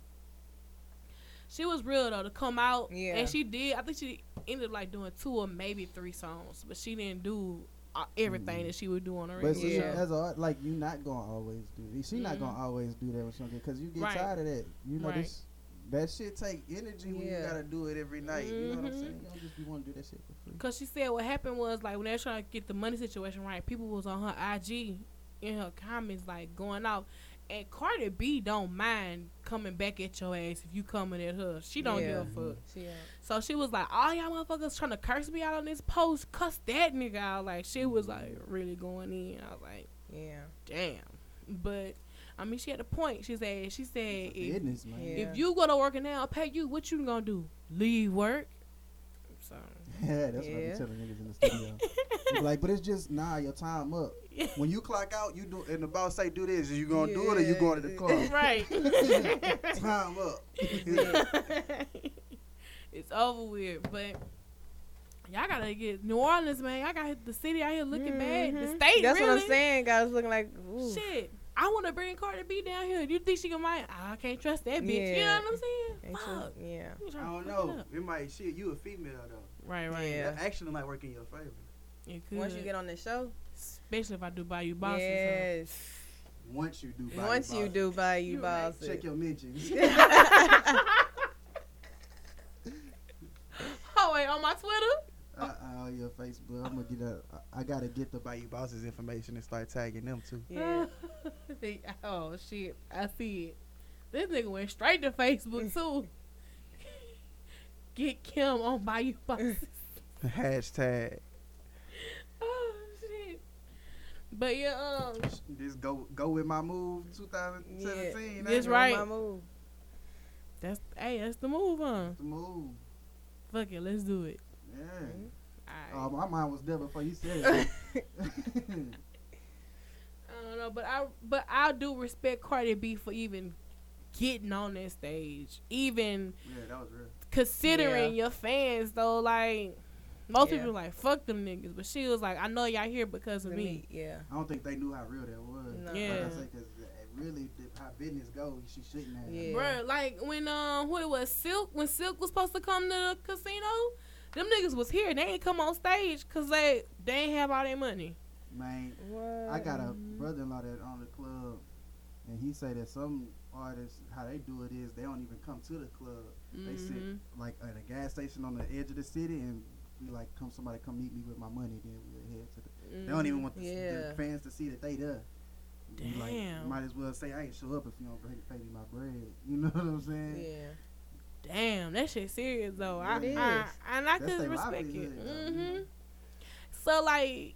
She was real though to come out, Yeah. and she did. I think she ended up like doing two or maybe three songs, but she didn't do uh, everything that she would do on her. But radio. see, Yeah. as a like you not gonna always do. it. She not gonna always do that with something because you get Right. tired of that. You know Right. this. That shit take energy when you gotta do it every night. You know what I'm Mhm. saying? You don't just be want to do that shit for free. Cause she said what happened was like when they were trying to get the money situation right, people was on her IG in her comments like going out, and Cardi B don't mind coming back at your ass if you coming at her. She don't Yeah. give a fuck. She, uh, So she was like, all y'all motherfuckers trying to curse me out on this post, cuss that nigga out. Like she was like really going in. I was like, yeah. damn. But I mean, she had a point. She said, she said, if, Business, man. Yeah. if you go to work and now I'll pay you, what you gonna do? Leave work? So *laughs* Yeah, that's what I Yeah. be telling niggas in the studio. Like, but it's just nah, your time up. *laughs* When you clock out, you do, and the boss say do this, you gonna do it or you Yeah. going to the club? *laughs* right. Time up. it's over with. But y'all gotta get New Orleans, man. Y'all gotta hit the city out here looking bad. The Mhm. state, That's really. what I'm saying. Guys looking like ooh. Shit. I want to bring Cardi B down here. Do you think she can mind? I can't trust that bitch. You know what I'm saying? Ain't Fuck. sure- Yeah. I don't fuck it know. up. It might shit. You a female though. Right, right. Yeah. That actually might work in your favor. It could. Once you get on the show, Especially if I do Bayou Bosses. huh? yes. Once you do. buy Once your you boss. do buy you, You boss. check your mentions. *laughs* *laughs* Oh, wait, on my Twitter? Uh, uh, your Facebook. I'm gonna get a. I- I gotta get the. Bayou Bosses information and start tagging them too. Yeah. *laughs* oh, shit. I see it. This nigga went straight to Facebook, too. Get Kim on buy you *laughs* bosses. Hashtag. *laughs* oh, shit. But yeah, um, Just go go with my move 2017. Yeah. That's right. My move. that's, hey, that's the move, huh? The move. Fuck it, let's do it. Yeah. Alright. Oh, my mind was there before you said *laughs* it. I don't know, but I but I do respect Cardi B for even getting on that stage, even Yeah, that was real. Considering your fans though. Like most Yeah. people like fuck them niggas, but she was like, I know y'all here because of The me. Yeah. I don't think they knew how real that was. No. Like Yeah. I say, because really, how business goes, she shouldn't have. Yeah. Bruh, like when um who it was Silk when Silk was supposed to come to the casino, them niggas was here. They ain't come on stage because they they ain't have all their money. Man, What? I got a brother-in-law that owned the club, and he say that some artists, how they do it is they don't even come to the club. They sit Mhm. like at a gas station on the edge of the city, and be like, "Come, somebody come meet me with my money." Then we'll head to the. They don't even want the, Yeah. the fans to see that they there. You Like, Damn. might as well say I ain't show up if you don't pay, pay me my bread. *laughs* You know what I'm saying? Yeah. Damn, that shit serious though. I, It I, is. and I That's could respect it. livelihood, though, you hmm? So like,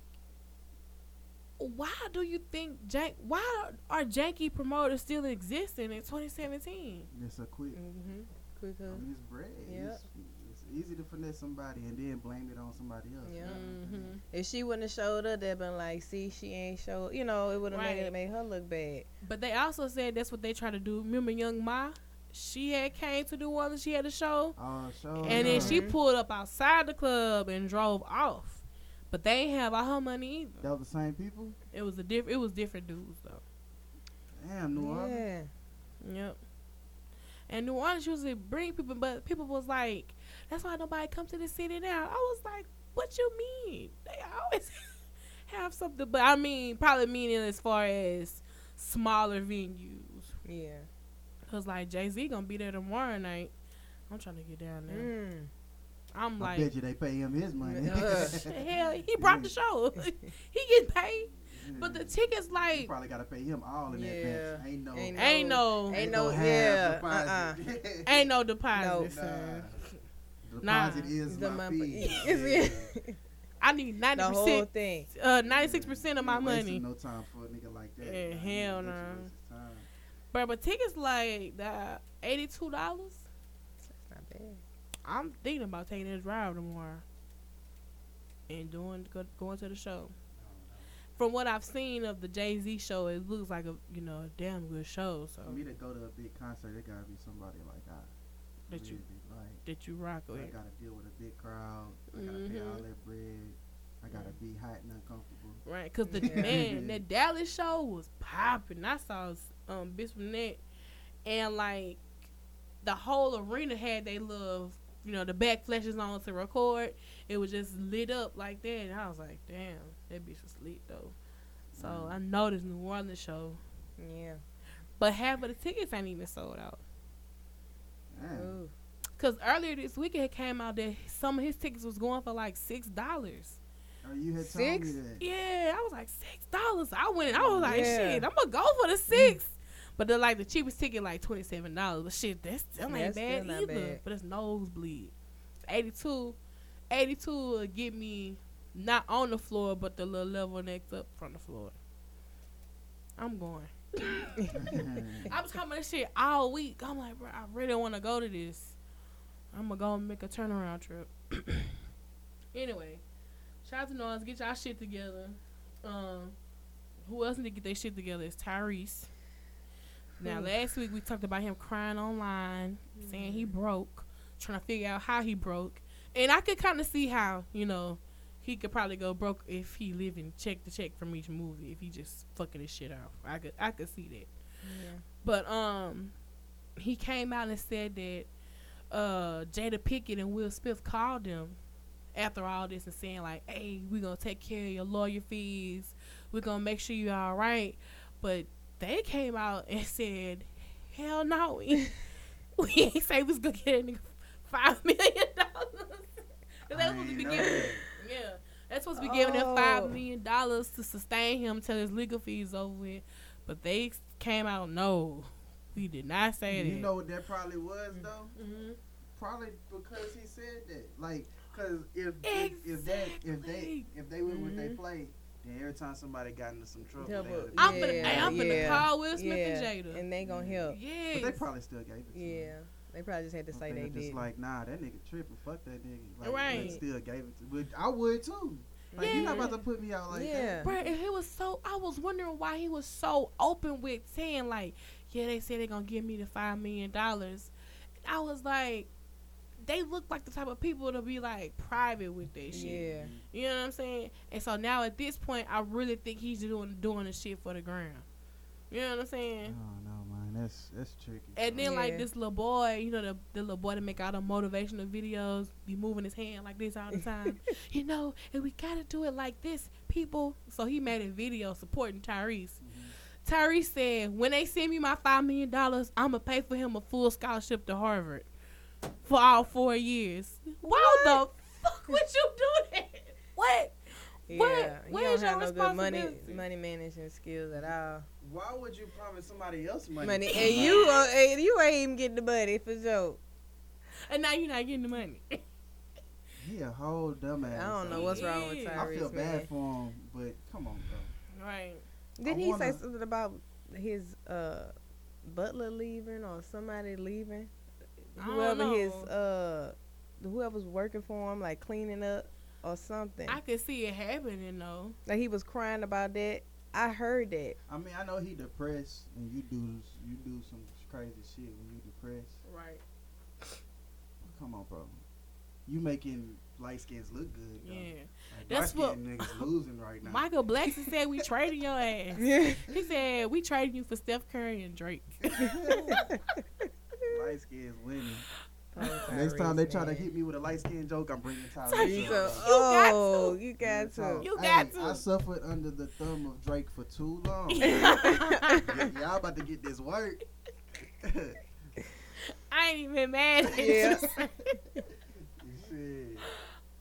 why do you think Jank? Why are janky promoters still existing in 2017? It's a quick. Mm-hmm. Quick I hug. mean, it's bread. Yep. It's, it's easy to finesse somebody and then blame it on somebody else. Yeah. hmm If she wouldn't have showed up, they'd been like, "See, she ain't showed." You know, it would have made Right. it made her look bad. But they also said that's what they try to do. Remember, Young Ma? She had came to New Orleans. She had a show, Oh, so and then she pulled up outside the club and drove off. But they ain't have all her money either. that was the same people. It was a diff- It was different dudes though. Damn, New Orleans. Yeah. Yep. And New Orleans usually bring people, but people was like, "That's why nobody come to the city now." I was like, "What you mean? They always *laughs* have something." But I mean, probably meaning as far as smaller venues, Yeah. cause like Jay Z gonna be there tomorrow night. I'm trying to get down there. Mm. I'm I like, bet you they pay him his money. Uh, *laughs* hell, he brought the show. *laughs* he get paid, but the tickets you like probably gotta pay him all in Yeah. advance. Ain't no. Ain't ain't no Ain't no- half yeah, deposit. ain't no deposit. No. son. Nah. Nah. Deposit is The my mon- fee. *laughs* is it? I *laughs* I need ninety The whole percent, thing. uh, ninety six percent of my money. No time for a nigga like that. Yeah, hell That's a nah. waste of time. But but tickets like that eighty two dollars. That's not bad. I'm thinking about taking this drive tomorrow and doing go, going to the show. From what I've seen of the Jay Z show, it looks like a you know a damn good show. So For me to go to a big concert, it gotta be somebody like I. that you like. that you rock with. I gotta deal with a big crowd. I gotta pay all that bread. I gotta be hot and uncomfortable. Right, cause the Yeah. man that *laughs* Dallas show was popping. I saw um Bitch from that, and like the whole arena had they little, you know, the back flashes on to record. It was just lit up like that, and I was like, damn, that bitch was lit though. So Mm. I know this New Orleans show, Yeah. but half of the tickets ain't even sold out. Damn. Ooh. Cause earlier this week it came out that some of his tickets was going for like six dollars. Oh, you had Six? told me that. Yeah, I was like six dollars. I went. I was like, Yeah. shit, I'm gonna go for the six. But the like the cheapest ticket like twenty seven dollars. But shit, that's still ain't That's bad still either. bad. But it's nosebleed. 82, 82 will get me not on the floor, but the little level next up from the floor. I'm going. *laughs* I was talking about this shit all week. I'm like, bro, I really want to go to this. I'm gonna go and make a turnaround trip. *coughs* anyway, shout out to Noise. Get y'all shit together. Um, who else need to get their shit together It's Tyrese. Now, last week we talked about him crying online, saying he broke, trying to figure out how he broke, and I could kind of see how you know he could probably go broke if he living check to check from each movie if he just fucking his shit out. I could I could see that. Yeah. But um, he came out and said that uh Jada Pinkett and Will Smith called him after all this and saying like, "Hey, we're gonna take care of your lawyer fees. We're gonna make sure you're all right." But they came out *laughs* and said, "Hell no, we, *laughs* we ain't say we was gonna get a nigga five *laughs* million dollars." They I supposed to be ain't know giving, that. yeah, that's supposed to be giving him Oh. five million dollars to sustain him till his legal fees over with. But they came out, no, we did not say that. You know what that probably was though? hmm Probably because he said that. Like, cause if if, if that if they if they went with they play, then every time somebody got into some trouble, Yeah, they but- had to I'm be- gonna, Yeah, I'm gonna yeah, call Will Smith yeah. and Jada. And they gonna help. Yeah, But they probably still gave it to him. Yeah. They probably just had to say They they just did. like, nah, that nigga tripping. Fuck that nigga. Like, They Right. still gave it to. But I would too. Like, you're not about to put me out like yeah. that. Bruh, and he was so. I was wondering why he was so open with saying like, "Yeah, they said they're gonna give me the five million dollars." I was like, they look like the type of people to be like private with their shit. Yeah. You know what I'm saying? And so now at this point, I really think he's doing doing the shit for the ground. You know what I'm saying? don't know, man. That's that's tricky. And then Yeah. like this little boy, you know the the little boy that make all the motivational videos, be moving his hand like this all the time. *laughs* you know, and we gotta do it like this, people. So he made a video supporting Tyrese. Mm-hmm. Tyrese said, "When they send me my five million dollars, I'ma pay for him a full scholarship to Harvard for all four years." Why the fuck would you do that? What? Yeah. What- You where's don't have your no good money money management skills at all. Why would you promise somebody else money? Money and you uh, and you ain't even getting the money for sure. And now you're not getting the money. He a whole dumbass. I don't know what's wrong with is. Tyrese. I feel man. bad for him, but come on, bro. right. Didn't I he say wanna- something about his uh butler leaving or somebody leaving? I don't Whoever his uh whoever's working for him, like cleaning up or something. I could see it happening though. like he was crying about that. I heard that. I mean, I know he depressed, and you do you do some crazy shit when you depressed. Right. Come on, bro. You making light skins look good. Though. Yeah. Like, That's what- niggas losing right now. Michael Blackson said we *laughs* trading your ass. Yeah. He said we trading you for Steph Curry and Drake. *laughs* light skins winning. Next time they try to hit me with a light skin joke, I'm bringing Tyrese. Tyrese. You up. got oh, to. you got to. Oh, you Hey, got to. I suffered under the thumb of Drake for too long. *laughs* Y- Y'all about to get this work. I ain't even mad at Yeah. you. *laughs* *laughs*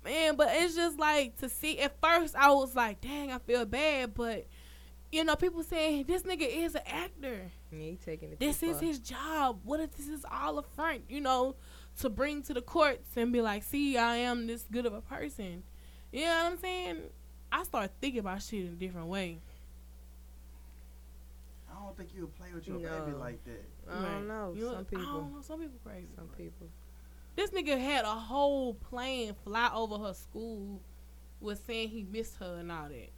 Man, but it's just like to see at first I was like, dang, I feel bad, but you know, people saying this nigga is an actor. Yeah, he taking it. This is far. his job. What if this is all a front, you know, to bring to the courts and be like, see, I am this good of a person. You know what I'm saying? I start thinking about shit in a different way. I don't think you would play with your No. baby like that. I don't know. You know, Some I people. don't know. Some people crazy. Some people. This nigga had a whole plane fly over her school, was saying he missed her and all that.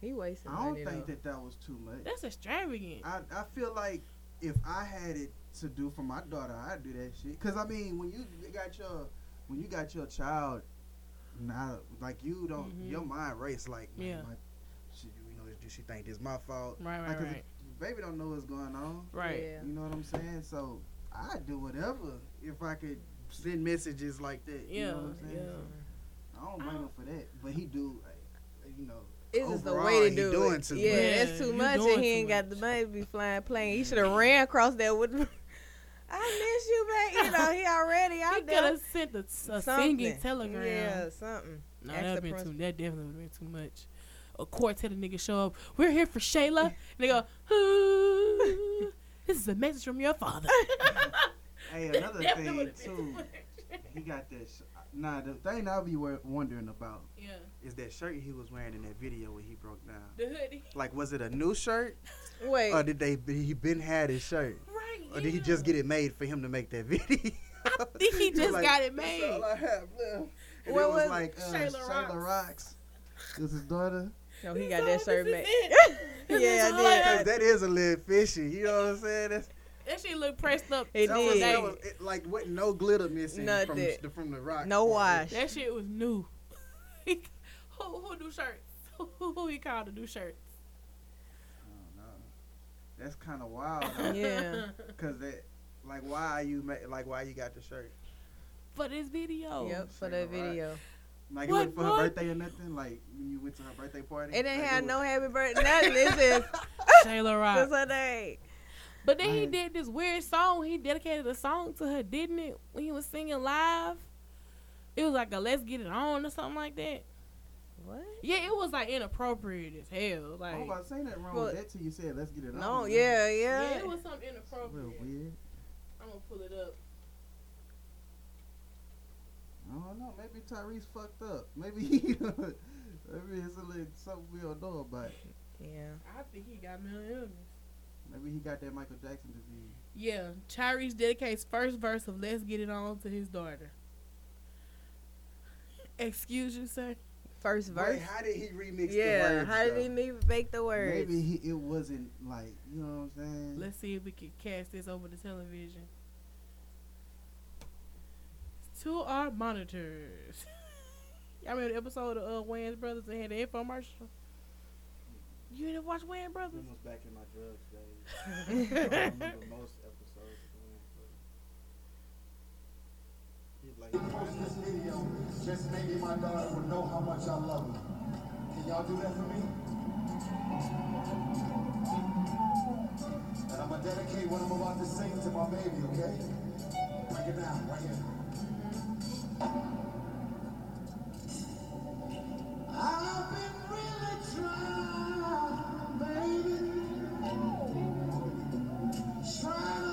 He wasted. I don't money think though. that that was too much. That's extravagant. I, I feel like if I had it to do for my daughter, I'd do that shit. Cause I mean, when you got your when you got your child, now like you don't Mhm. your mind race like man, Yeah. my, she, you know, do she think this my fault? Right, right, Like, 'cause right. baby don't know what's going on. Right. Yeah. You know what I'm saying? So I'd do whatever if I could send messages like that. Yeah, You know what I'm saying? yeah. So, I don't blame him for that, but he do, like, you know. It's just the way to do doing it. too yeah, much. that's too you much, and he too ain't got the money to be flying plane. He should have ran across that with. I miss you, man. You know, he already *laughs* He out could there. have sent a, a singing telegram. Yeah, something. No, that the been too. That definitely would have been too much. A quartet of niggas show up. We're here for Shayla. and they go, "Ooh, *laughs* "This is a message from your father." *laughs* Hey, another thing too too. He got that. Sh- nah, the thing I be wondering about Yeah, is that shirt he was wearing in that video when he broke down. the hoodie. Like, was it a new shirt, Wait, or did they he been had his shirt, Right. Or did he just get it made for him to make that *laughs* video? I think he *laughs* just like, got it made. "That's made. all I have left." And What it was was- like uh, Shayla Shayla, Rocks. Rocks. It was his daughter. no, he got that shirt made. *laughs* is it. This yeah, I did. Cause that is a little fishy. You know what I'm saying? That's, That shit look pressed up. It that to was, the that was it, like with no glitter missing from the, from the rock. No part. wash. That shit was new. who who do shirts? Who, who he called to do shirts? No. That's kind of wild. Though. Yeah. *laughs* Cause that, like, why you ma- like why you got the shirt? For this video. Yep, for Shayla that Rocks. video. Like What, it wasn't for her birthday or nothing. Like when you went to her birthday party. It didn't like, have was- no happy birthday. Nothing. It's *laughs* just Shayla Rock. just her name. But then he Right. did this weird song. He dedicated a song to her, didn't it? When he was singing live. It was like a "Let's Get It On" or something like that. What? Yeah, it was like inappropriate as hell. Like, I was about to say that wrong Well, with that till you said let's get it on. No, yeah, yeah, yeah. it was something It's a little inappropriate. weird. I'm gonna pull it up. I don't know. Maybe Tyrese fucked up. *laughs* Maybe he, maybe it's a little something we don't know about. Yeah. I think he got mental illness. Maybe he got that Michael Jackson disease. Yeah, Tyrese dedicates first verse of "Let's Get It On" to his daughter. Excuse you, sir. First But verse. how did he remix the Yeah. words? How did though? he even make the words? Maybe he, it wasn't like you know what I'm saying. Let's see if we can cast this over the television. To our monitors. *laughs* Y'all remember the episode of uh, Wayans Brothers that had the infomercial? You didn't watch Wayans Brothers? was back in my drugs days. *laughs* I remember most episodes. of Wayans Brothers. He's like, post this video, just maybe my daughter would know how much I love her. Can y'all do that for me? And I'm gonna dedicate what I'm about to sing to my baby, okay? Break it down, right here. I've been really trying, baby. Trying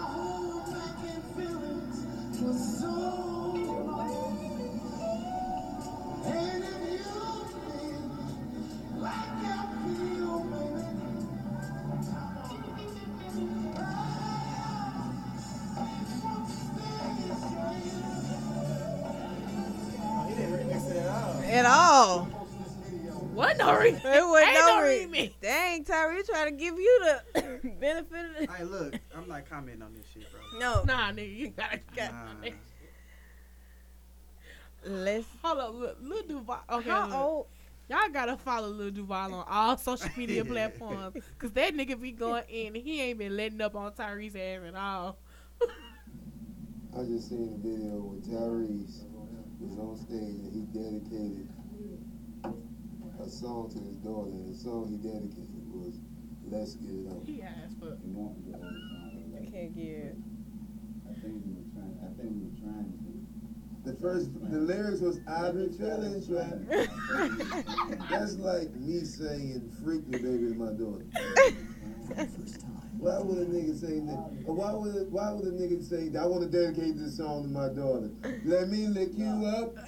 Tyree trying to give you the *coughs* benefit of the. Hey, look, I'm not commenting on this shit, bro. No. Nah, nigga, you gotta. Nah. Let's. Hold up, Lil, Lil Duval. Okay, How look. old? Y'all gotta follow Lil Duval on all social media *laughs* platforms, cause that nigga be going in. He ain't been letting up on Tyrese ass at all. I just seen a video where Tyrese was on stage and he dedicated a song to his daughter, and the song he dedicated was "Let's Get It On." He ass fuck. I can't get. I think we were trying. I think we were trying to The first, the lyrics was "I've been feeling trapped." *laughs* That's like me saying "Freak me, baby" to my daughter. Why would a nigga say that? Why would a, why would a nigga say that? I want to dedicate this song to my daughter? Let me lick you up. *laughs*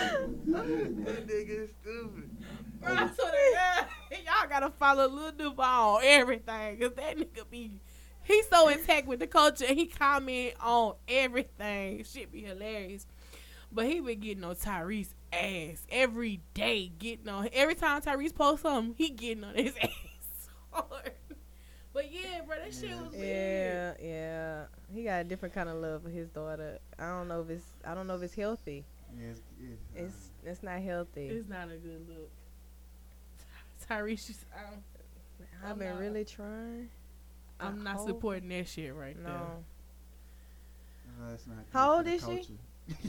*laughs* That nigga is stupid. Bro, I swear to God, *laughs* y'all gotta follow Lil Duval on everything, cause that nigga be, he's so intact with the culture. and He comment on everything. Shit be hilarious. But he been getting on Tyrese ass every day. Getting on every time Tyrese posts something, he getting on his *laughs* ass hard. But yeah, bro, that shit was Yeah, weird. yeah. Yeah. He got a different kind of love for his daughter. I don't know if it's I don't know if it's healthy. Yeah, it's, yeah. It's it's not healthy. It's not a good look. Tyrese, just, I'm, I've been not- really trying. I'm I not hope- supporting that shit right No. now. Uh, it's not How old the is she?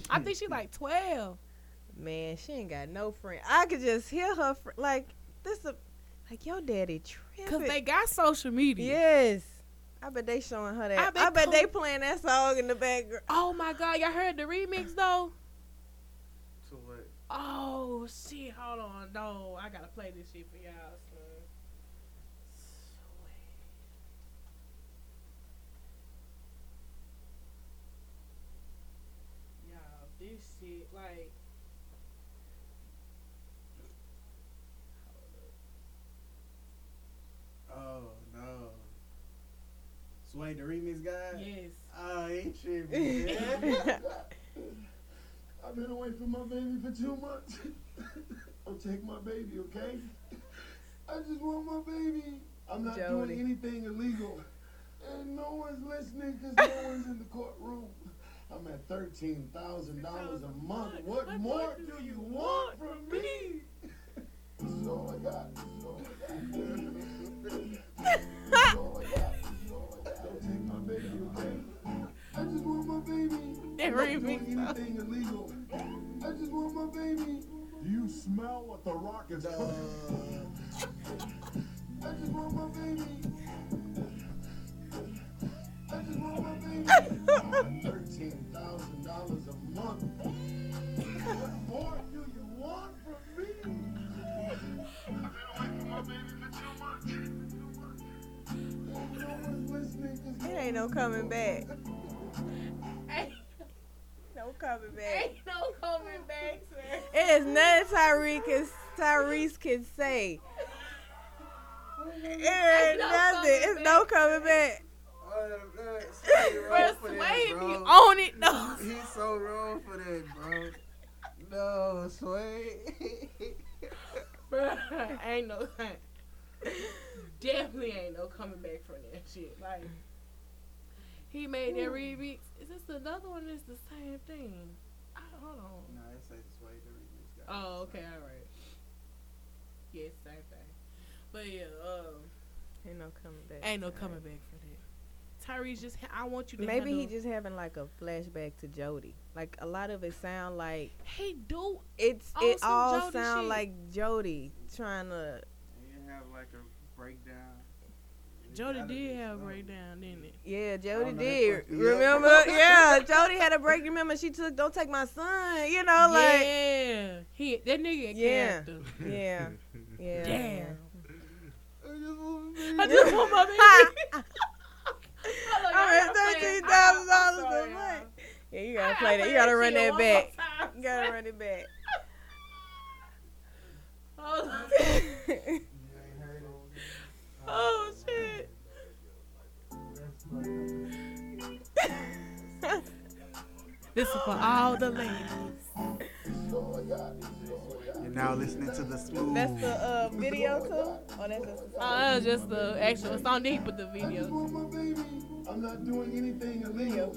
I think she like 12. Man, she ain't got no friend. I could just hear her fr- like this. A, like your daddy tripping. Cause they got social media. Yes. I bet they showing her that. I I bet bet, they playing that song in the background. Oh my god, y'all heard the remix though? So what? Oh shit, hold on. No, I gotta play this shit for y'all, son. Sweet. Y'all, this shit, like Oh no. Sway the remix guy. yes. Oh, he tripping. *laughs* I've been away from my baby for two months. *laughs* Don't take my baby, okay? I just want my baby. I'm not Jody. doing anything illegal. And no one's listening because no *laughs* one's in the courtroom. I'm at $13,000 a month. What more do you want from me? This is all I got. This is all I got. *laughs* This is all I got. This is all I got. Don't take my baby, okay? I just want my baby. That I'm not remix, anything illegal. I just want my baby. Do you smell what the rock is cooking? I just want my baby. I just want my baby. Thirteen thousand dollars a month. What more do you want from me? I've been away from my baby for two months. No one's listening 'cause It ain't no coming back. Ain't, No coming back. ain't no coming back, sir. It is nothing Tyrese can, Tyrese can say. It ain't no nothing. coming It's no coming back. Man, Sway Bro, Sway that, be bro. on it though. *laughs* He's so wrong for that, bro. No, Sway. *laughs* Bruh, ain't no *laughs* definitely ain't no coming back from that shit. Like he made that remix. Is this another one? Is the same thing? I, hold on. no, it's it says Sway the remix guy. Oh, okay, all right. Yeah, it's the same thing. But yeah, um, Ain't no coming back. ain't no coming back for that. Tyrese just, I want you to. Maybe he just having like a flashback to Jody. Like a lot of it sound like he do. it's On it all Jody sound shit. like Jody trying to. You have like a breakdown. You Jody did have a breakdown, didn't it? Yeah, Jody no, that did. fucked me up. Remember? *laughs* yeah, Jody had a break. Remember, she took "Don't Take My Son." You know, like yeah, he that nigga Yeah. yeah, *laughs* yeah. Damn. I just want to I just want my baby. *laughs* Hold on, y'all I gotta mean, play it. thirteen I- thousand I'm dollars a month. Yeah, you gotta gotta play that. You gotta run that back. You gotta run it back. Oh, oh shit. *laughs* This is for all the ladies. You're now listening to the smooth. That's the uh, video too. Oh, that's just the song. that was just the actual song. Then he put the I just video. want my baby. I'm not doing anything illegal.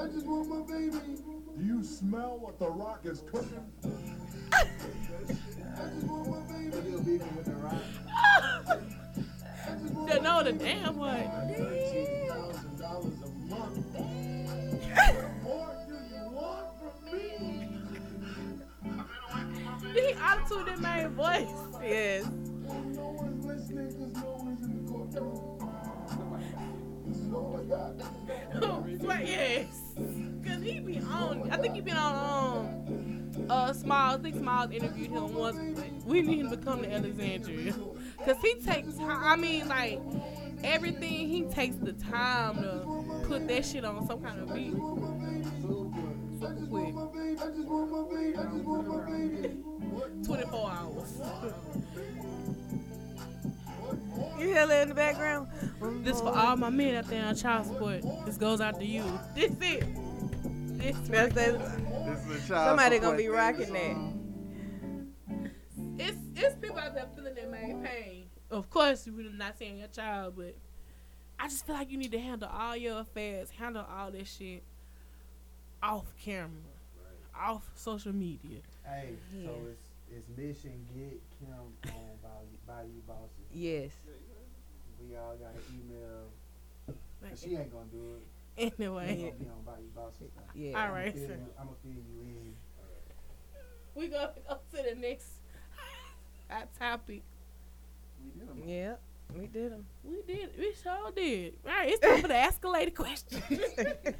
I just want my baby. Do you smell what the rock is cooking? *laughs* I just want my baby. He'll be with the rock. *laughs* I just want Don't my know the baby. damn what. Dollars a month. What more do you want from me? Did he auto that man voice? Yes. No one's listening because no one's in the courtroom. This is all I got. *laughs* Swear yes. Cause he be on. I think he been on um uh Smiles. I think Smiles interviewed him once. We need him to come to Alexandria. Cause he takes. I mean, like everything. He takes the time to put that shit on some kind of beat. Super quick. 24 hours. You hear that in the background? This for all my men out there on child support. This goes out to you. This it. This That's that. This is a child Somebody gonna be rocking that. It's it's people out there feeling their main pain. Of course, we're not saying your child, but I just feel like you need to handle all your affairs, handle all this shit off camera, off social media. Hey, so it's it's mission get Kim on Bayou, Bayou Bosses. Yes. We all got an email. Like, But she ain't gonna do it. We Anyway, gonna be on Bayou Bosses. Yeah. all right, I'ma sir. fill you- I'ma fill you in. We gonna go to the next *laughs* hot topic. We did 'em. Yeah. We did them. We did. We sure did. All right, it's time for the escalated question. *laughs* they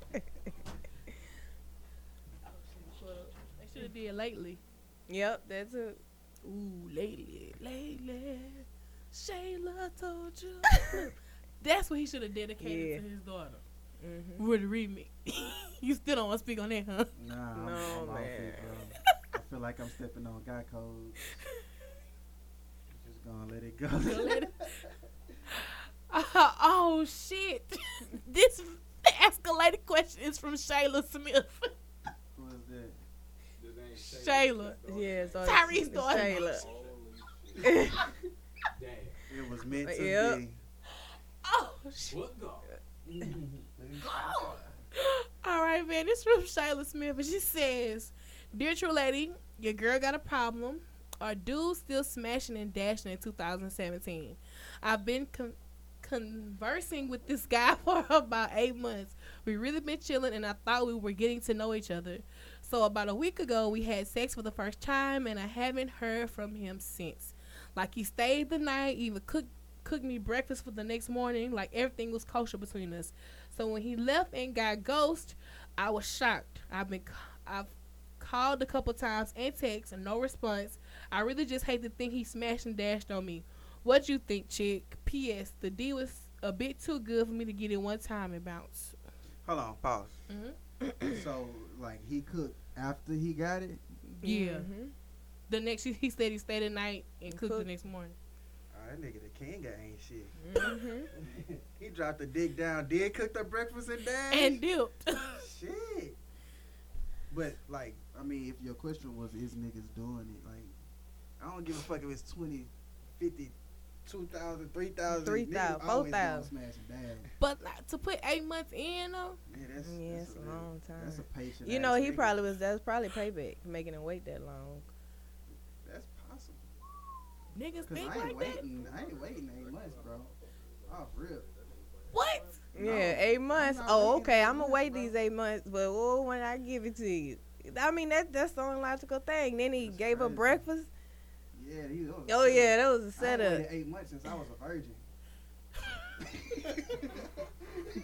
should have did lately. yep. That's it. Ooh, lately, lately, Shayla told you. *laughs* That's what he should have dedicated Yeah. to his daughter. Mm-hmm. With the remix. *laughs* you still don't want to speak on that, huh? Nah, I'm, I'm off man. it, bro. I feel like I'm stepping on guy code. Just gonna let it go. Let it- Uh, *laughs* *laughs* oh shit! *laughs* this escalated question is from Shayla Smith. Who is that? Shayla. Yeah. So Tyrese it's daughter. Shayla. It was meant to Yep. be. Oh shit! All right, man. This from Shayla Smith, and she says, "Dear Tru Lady, your girl got a problem. Are dudes still smashing and dashing in 2017? I've been con- conversing with this guy *laughs* for about eight months. We really been chilling, and I thought we were getting to know each other. So about a week ago, we had sex for the first time, and I haven't heard from him since. Like he stayed the night, even cooked." Cooked me breakfast for the next morning, like everything was kosher between us. So when he left and got ghost, I was shocked. I've been, I've called a couple times and text and no response. I really just hate to think he smashed and dashed on me. What you think, chick? P.S. The D was a bit too good for me to get it one time and bounce. Hold on, pause. *coughs* So, like, he cooked after he got it? Yeah. Mhm. The next, he, he said he stayed the night and cooked the next morning. Oh, that nigga the king ain't shit. Mhm. *laughs* he dropped the dick down, did cook the breakfast and dash. And dipped. *laughs* shit. But, like, I mean, if your question was, is niggas doing it? Like, I don't give a fuck if it's 20, 50, 2,000, 3,000. 3,000, Niggas always gonna 4,000. smash and dash. but like, to put eight months in, though, Yeah, that's, Yeah, that's it's a real- long That's a patient You know, he nigga. probably was. that's probably payback making him wait that long. That's possible. niggas Cause think I ain't like that. waiting. I ain't waiting eight months, bro. Off real. What? Yeah, eight months. Oh, okay. I'm gonna wait bro. these eight months, but oh, when I give it to you, I mean that that's the only logical thing. Then he That's gave her crazy. breakfast. Yeah, he was. Oh yeah, that was a ain't setup. waited eight months since I was a virgin.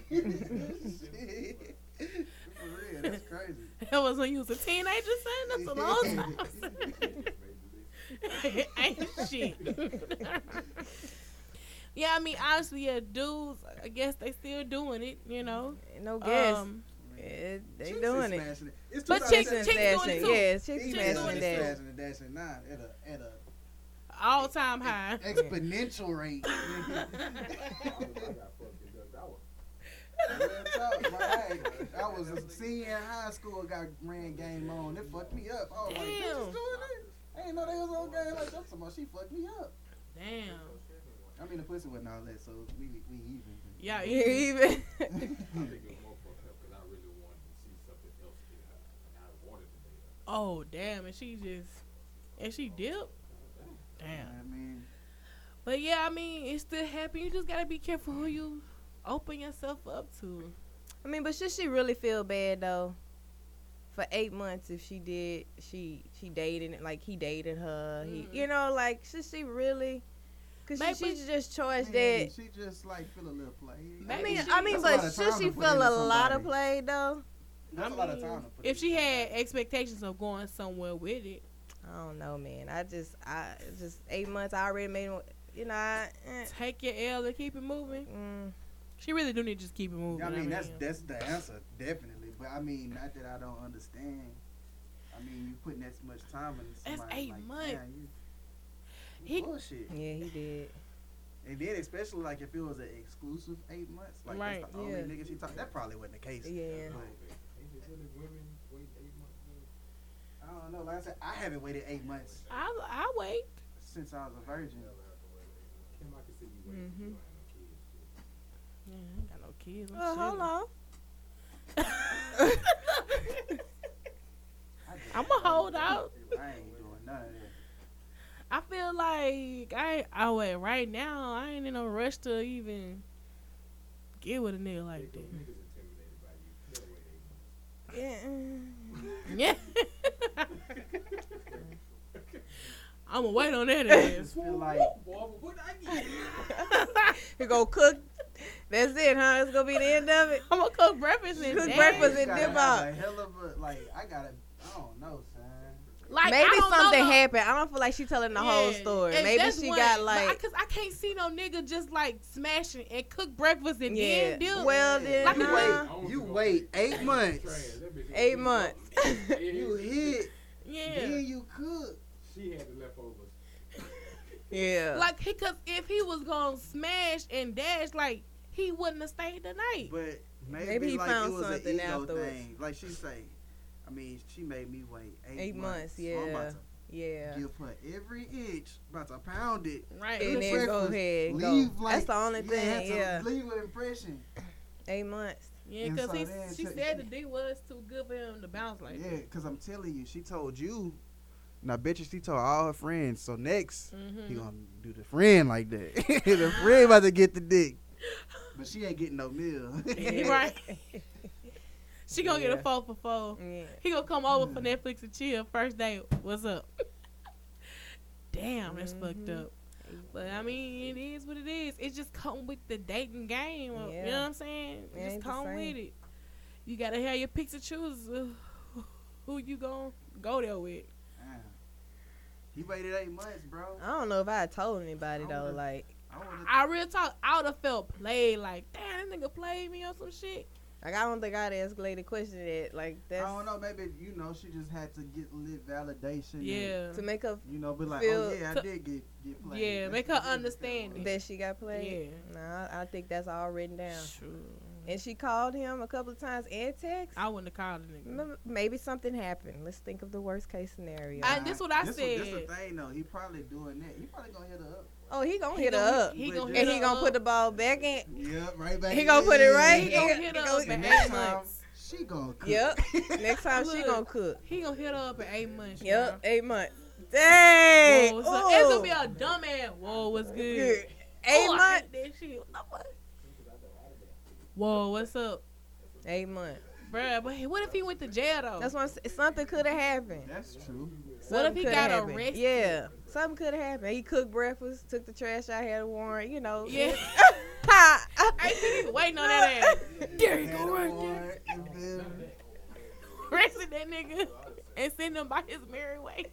*laughs* *laughs* For real, that's crazy. That was when you was a teenager, son. That's a long time. *laughs* Ain't shit. yeah, I mean, honestly, yeah, dudes. I guess they still doing it. You know. No guess. Um, Yeah, they Chicks doing is it. It's But chicks- 2017. chicks doing it too. Yeah, chicks He chicks smashing doing and it too. dashing and dashing now at a at a all time high. exponential rate. *laughs* *laughs* Real talk, bro. Hey, I was a senior in high school, got ran game on. It fucked me up. I was like, Damn. bitches doing it. I didn't know they was on game like that. Somebody, she fucked me up. Damn. I mean, the pussy wasn't all that, so we we even. Yeah, Yeah, even. even. *laughs* Oh damn, and she just and she dipped. Damn. I mean, But yeah, I mean, it still happen. You just gotta be careful who you open yourself up to. I mean, but should she really feel bad though? For eight months, if she did, she she dated like he dated her. He, Mhm. you know, like should she really? Cause she, Maybe- she just choice that. she just like feel a little play. I mean, she- I mean, That's a lot but should she to feel a lot of somebody. play though? That's I a lot of time to put If she had expectations of going somewhere with it, I don't know, man. I just, I just eight months. I already made, you know. I, eh, take your L and keep it moving. mm, She really do need to just keep it moving. I mean, that's that's the answer, definitely. But I mean, not that I don't understand. I mean, you putting that much time in That's eight like, months. damn, you, He- you bullshit. yeah, he did. And then especially like if it was an exclusive eight months, like Right, that's the only yeah. nigga she talked. That probably wasn't the case. Yeah. But I don't know. Like I said, I haven't waited eight months I I wait. since I was a virgin. Mm-hmm. Yeah, I ain't got no kids. I'm Oh, hold chilling. on. I just- I'ma hold out. I ain't doing none of that. I feel like I I wait right now. I ain't in no rush to even get with a nigga like that. Yeah. *laughs* mm. Yeah. I'ma wait on that I ass. just feel like *laughs* He go cook. That's it, huh? It's gonna be the end of it. I'ma cook breakfast and Cook dance. breakfast you and gotta dip have out. a hell of a like. I gotta. I don't know, son. Like, I Maybe don't know something no- happened. I don't feel like she telling the whole story. and Maybe she what- got like, cause I can't see no nigga just like smashing and cook breakfast and yeah. then dip. Well then, Like you huh? wait. You wait eight months. eight months. *laughs* You hit. yeah. Then you cook. She had the leftovers. yeah. Like he, cause if he was gonna smash and dash, like he wouldn't have stayed the night. But maybe, Maybe he like found it was something an ego afterwards. thing. Like she say, I mean, she made me wait eight, Eight months, So I'm about yeah. to yeah. give her every inch, about to pound it. Right. And Cook then go breakfast, ahead and go. leave like That's the only yeah, thing. to Yeah. Leave an impression. Eight months. Yeah, cause so he, she she- said the D was too good for him to bounce like that. Yeah, cause I'm telling you, she told you. Now, I bet you she told all her friends. So next, that. Mm-hmm. he gonna do the friend like that. *laughs* the friend about to get the dick, but she ain't getting no meal. *laughs* right. *laughs* She gonna get a four for four. Yeah. He gonna come over for Netflix and chill. First day, what's up? *laughs* Damn, that's fucked Mhm. up. But I mean, it is what it is. It just come with the dating game. You know what I'm saying? It It just come with it. You gotta have your picks and choose uh, who you gonna go there with. Damn. He waited eight months, bro. I don't know if I told anybody I though. Like, I I real talk, I would have felt played. Like, damn, that nigga played me on some shit. Like I don't think I'd escalate the question that like I don't know. Maybe you know she just had to get lit validation. and, Yeah. to make her you know, be like, Feel- oh yeah, I did get get played. Yeah, That's make her understand that she got played. Yeah. Nah, I, I think that's all written down. Sure. And she called him a couple of times and text. I wouldn't have called a nigga. M- Maybe something happened. Let's think of the worst case scenario. I- this is what I this said. this the thing though. He probably doing that. He probably gonna hit her up. Oh, he gonna He hit her gonna- up, He But gonna and hit he gonna put the ball back in. Yep, right back. He gonna put it right He in. gonna hit her up in eight next time, months. she gonna cook. Yep. Next time she gonna cook. He gonna hit her up in eight months. Yep. y'all. Eight months. Dang. Whoa, so it's gonna be a dumb ass. Whoa, what's good? Good. Eight oh, months. hate that shit. What the fuck? Whoa, what's up, Eight months. bruh? But what if he went to jail though? That's what I'm saying. Something could have happened. That's true. What if he got happened. arrested? Yeah, something could have happened. He cooked breakfast, took the trash out, had a warrant. You know. yeah. *laughs* Ha! I ain't even waiting on that ass. *laughs* There you Had go, right there. warrant, you feel me? Arrested that nigga and send him by his merry way.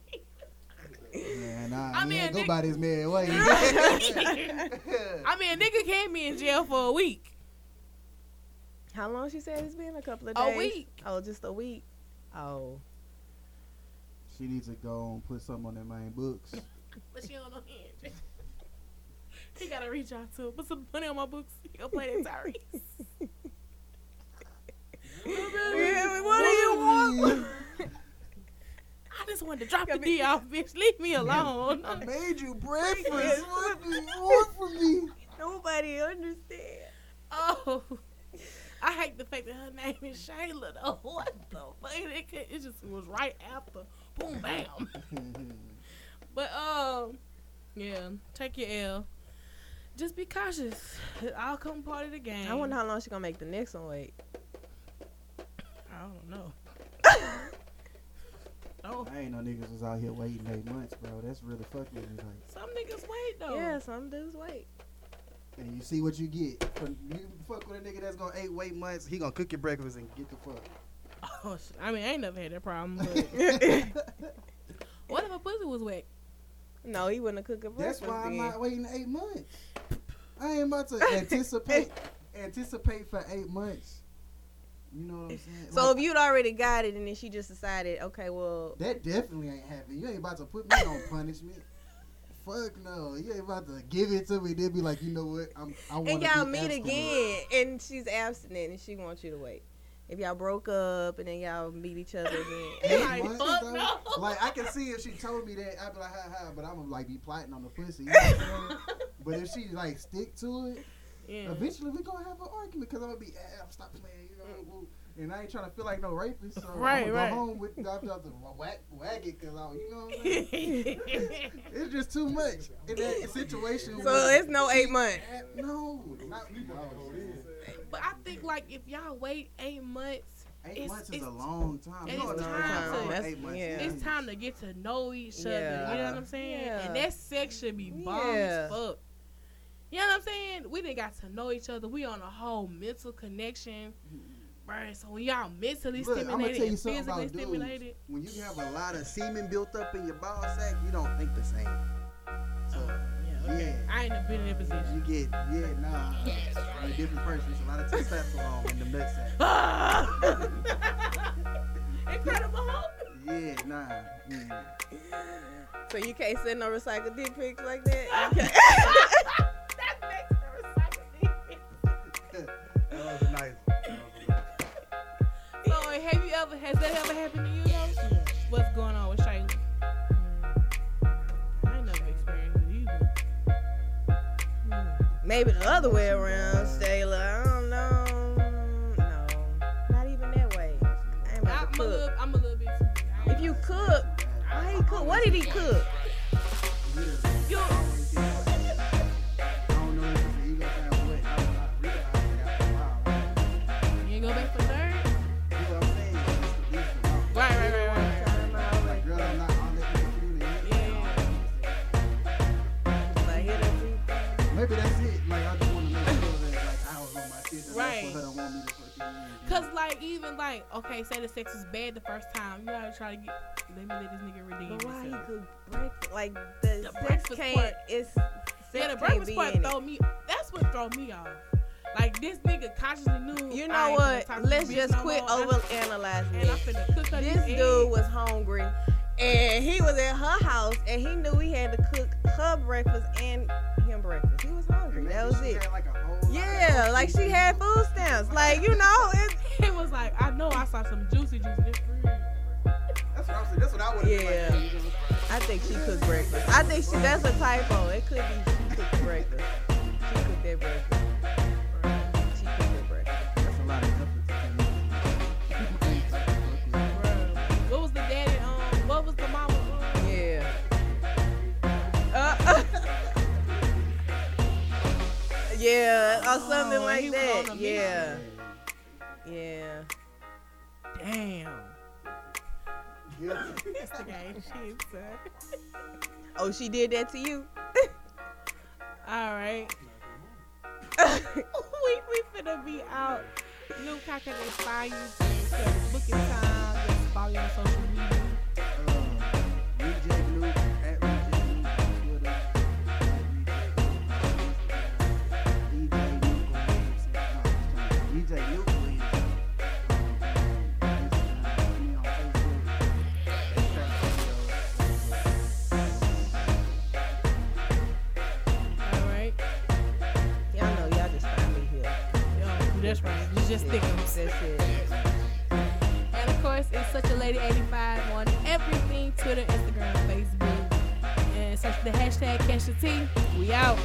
Yeah, nah, I mean, ain't go nigga- by this man way. *laughs* I mean, a nigga can't be in jail for a week. How long she said it's been? A couple of days. A week. Oh, just a week. Oh. she needs to go and put something on their main books. But she don't know he. He gotta reach out to her. Put some money on my books. He gonna play that Tyrese. What do you want? I just wanted to drop the D off, bitch. Leave me alone. I made you breakfast. *laughs* what do you want from me? Nobody understand. oh, I hate the fact that her name is Shayla. Though. What the fuck? It just was right after. Boom, bam. *laughs* But um, yeah, take your L. Just be cautious. It all come part of the game. I wonder how long she gonna make the next one wait. I don't know. *laughs* oh, I ain't no niggas was out here waiting eight months, bro. That's really fucking me. Like, some niggas wait though. Yeah, some dudes wait. and you see what you get. You fuck with a nigga that's gonna eight wait months, he gonna cook your breakfast and get the fuck. Oh, shit. I mean, I ain't never had that problem. *laughs* But *laughs* what if a pussy was wet? No, he wouldn't have cooked a That's breakfast. why I'm then. not waiting eight months. I ain't about to anticipate *laughs* anticipate for eight months. You know what I'm saying? So Like, if you'd already got it and then she just decided, okay, well, that definitely ain't happening. You ain't about to put me on *laughs* punishment. Fuck no. You ain't about to give it to me. Then be like, you know what? I'm. I want and y'all meet again and she's abstinent and she wants you to wait. If y'all broke up and then y'all meet each other again. *laughs* Eight Like, months, fuck though? no. Like I can see if she told me that, I'd be like, ha ha, but I'm gonna like be plotting on the pussy. You know what I'm saying? *laughs* but if she like stick to it, Yeah. eventually we gonna have an argument because I'm gonna be, eh, stop playing, you know. woo. And I ain't trying to feel like no rapist, so Right, I'm gonna right. go home with Dr. Dr. Whack, whack it, cause I, you know what I'm saying? *laughs* it's just too much in that situation. So it's no eight months. No, not no. But I think like if y'all wait eight months, Eight It's- months is it's- a long time. it's You know what time to- Eight months yeah. it's time to get to know each other. Yeah. You know what I'm saying? And that sex should be bomb Yeah. as fuck. You know what I'm saying? We didn't got to know each other. We on a whole mental connection. Mm-hmm. Right, so when y'all mentally Look, stimulated and physically about dudes. stimulated, When you have a lot of semen built up in your ball sack, you don't think the same. So yeah, okay. Yeah. I ain't been in that position. you get yeah, nah, you're a different person. There's a lot of testosterone in the nut sack. Incredible Hulk. Yeah, nah. Mm. So you can't send no recycled dick pics like that? *laughs* You can't- That makes the recycling. That was nice. That was nice. So have you ever has that ever happened to you though? What's going Maybe the other way around, Shayla. I don't know. No, not even that way. I ain't about I'm a little, I'm a little bit too. If you cook, how he cook? What did he cook? Shit. That Right. For her to want me to fucking. Cause like even like okay, say the sex was bad the first time, you gotta try to get let me let this nigga redeem But why he himself. cook breakfast? Like the, The sex breakfast can't. part- It's Yeah, sex the can't breakfast be part in it. throw me. That's what throw me off. Like this nigga consciously knew. You know what? Let's just no quit more. I- over analyzing this. finna cook her This dude eggs. was hungry, and he was at her house, and he knew he had to cook her breakfast and him breakfast. He was hungry. That was it. Yeah, like she had food stamps. Like you know, it, *laughs* It was like I know I saw some juicy juice in this fridge. That's what I'm saying. That's what I would have Yeah. been like. you? I think she cooked breakfast. I think she that's a typo. It could be she cooked breakfast. She cooked that breakfast. Yeah, or something Oh, like he that. Yeah. Yeah. Damn. Yeah. Shit, son. Oh, she did that to you? All right. *laughs* we we finna be out. Luke, how can they find you? Tell booking time. Just follow you on social media. Uh, Reject Luke the hashtag Catch the Tea. We out.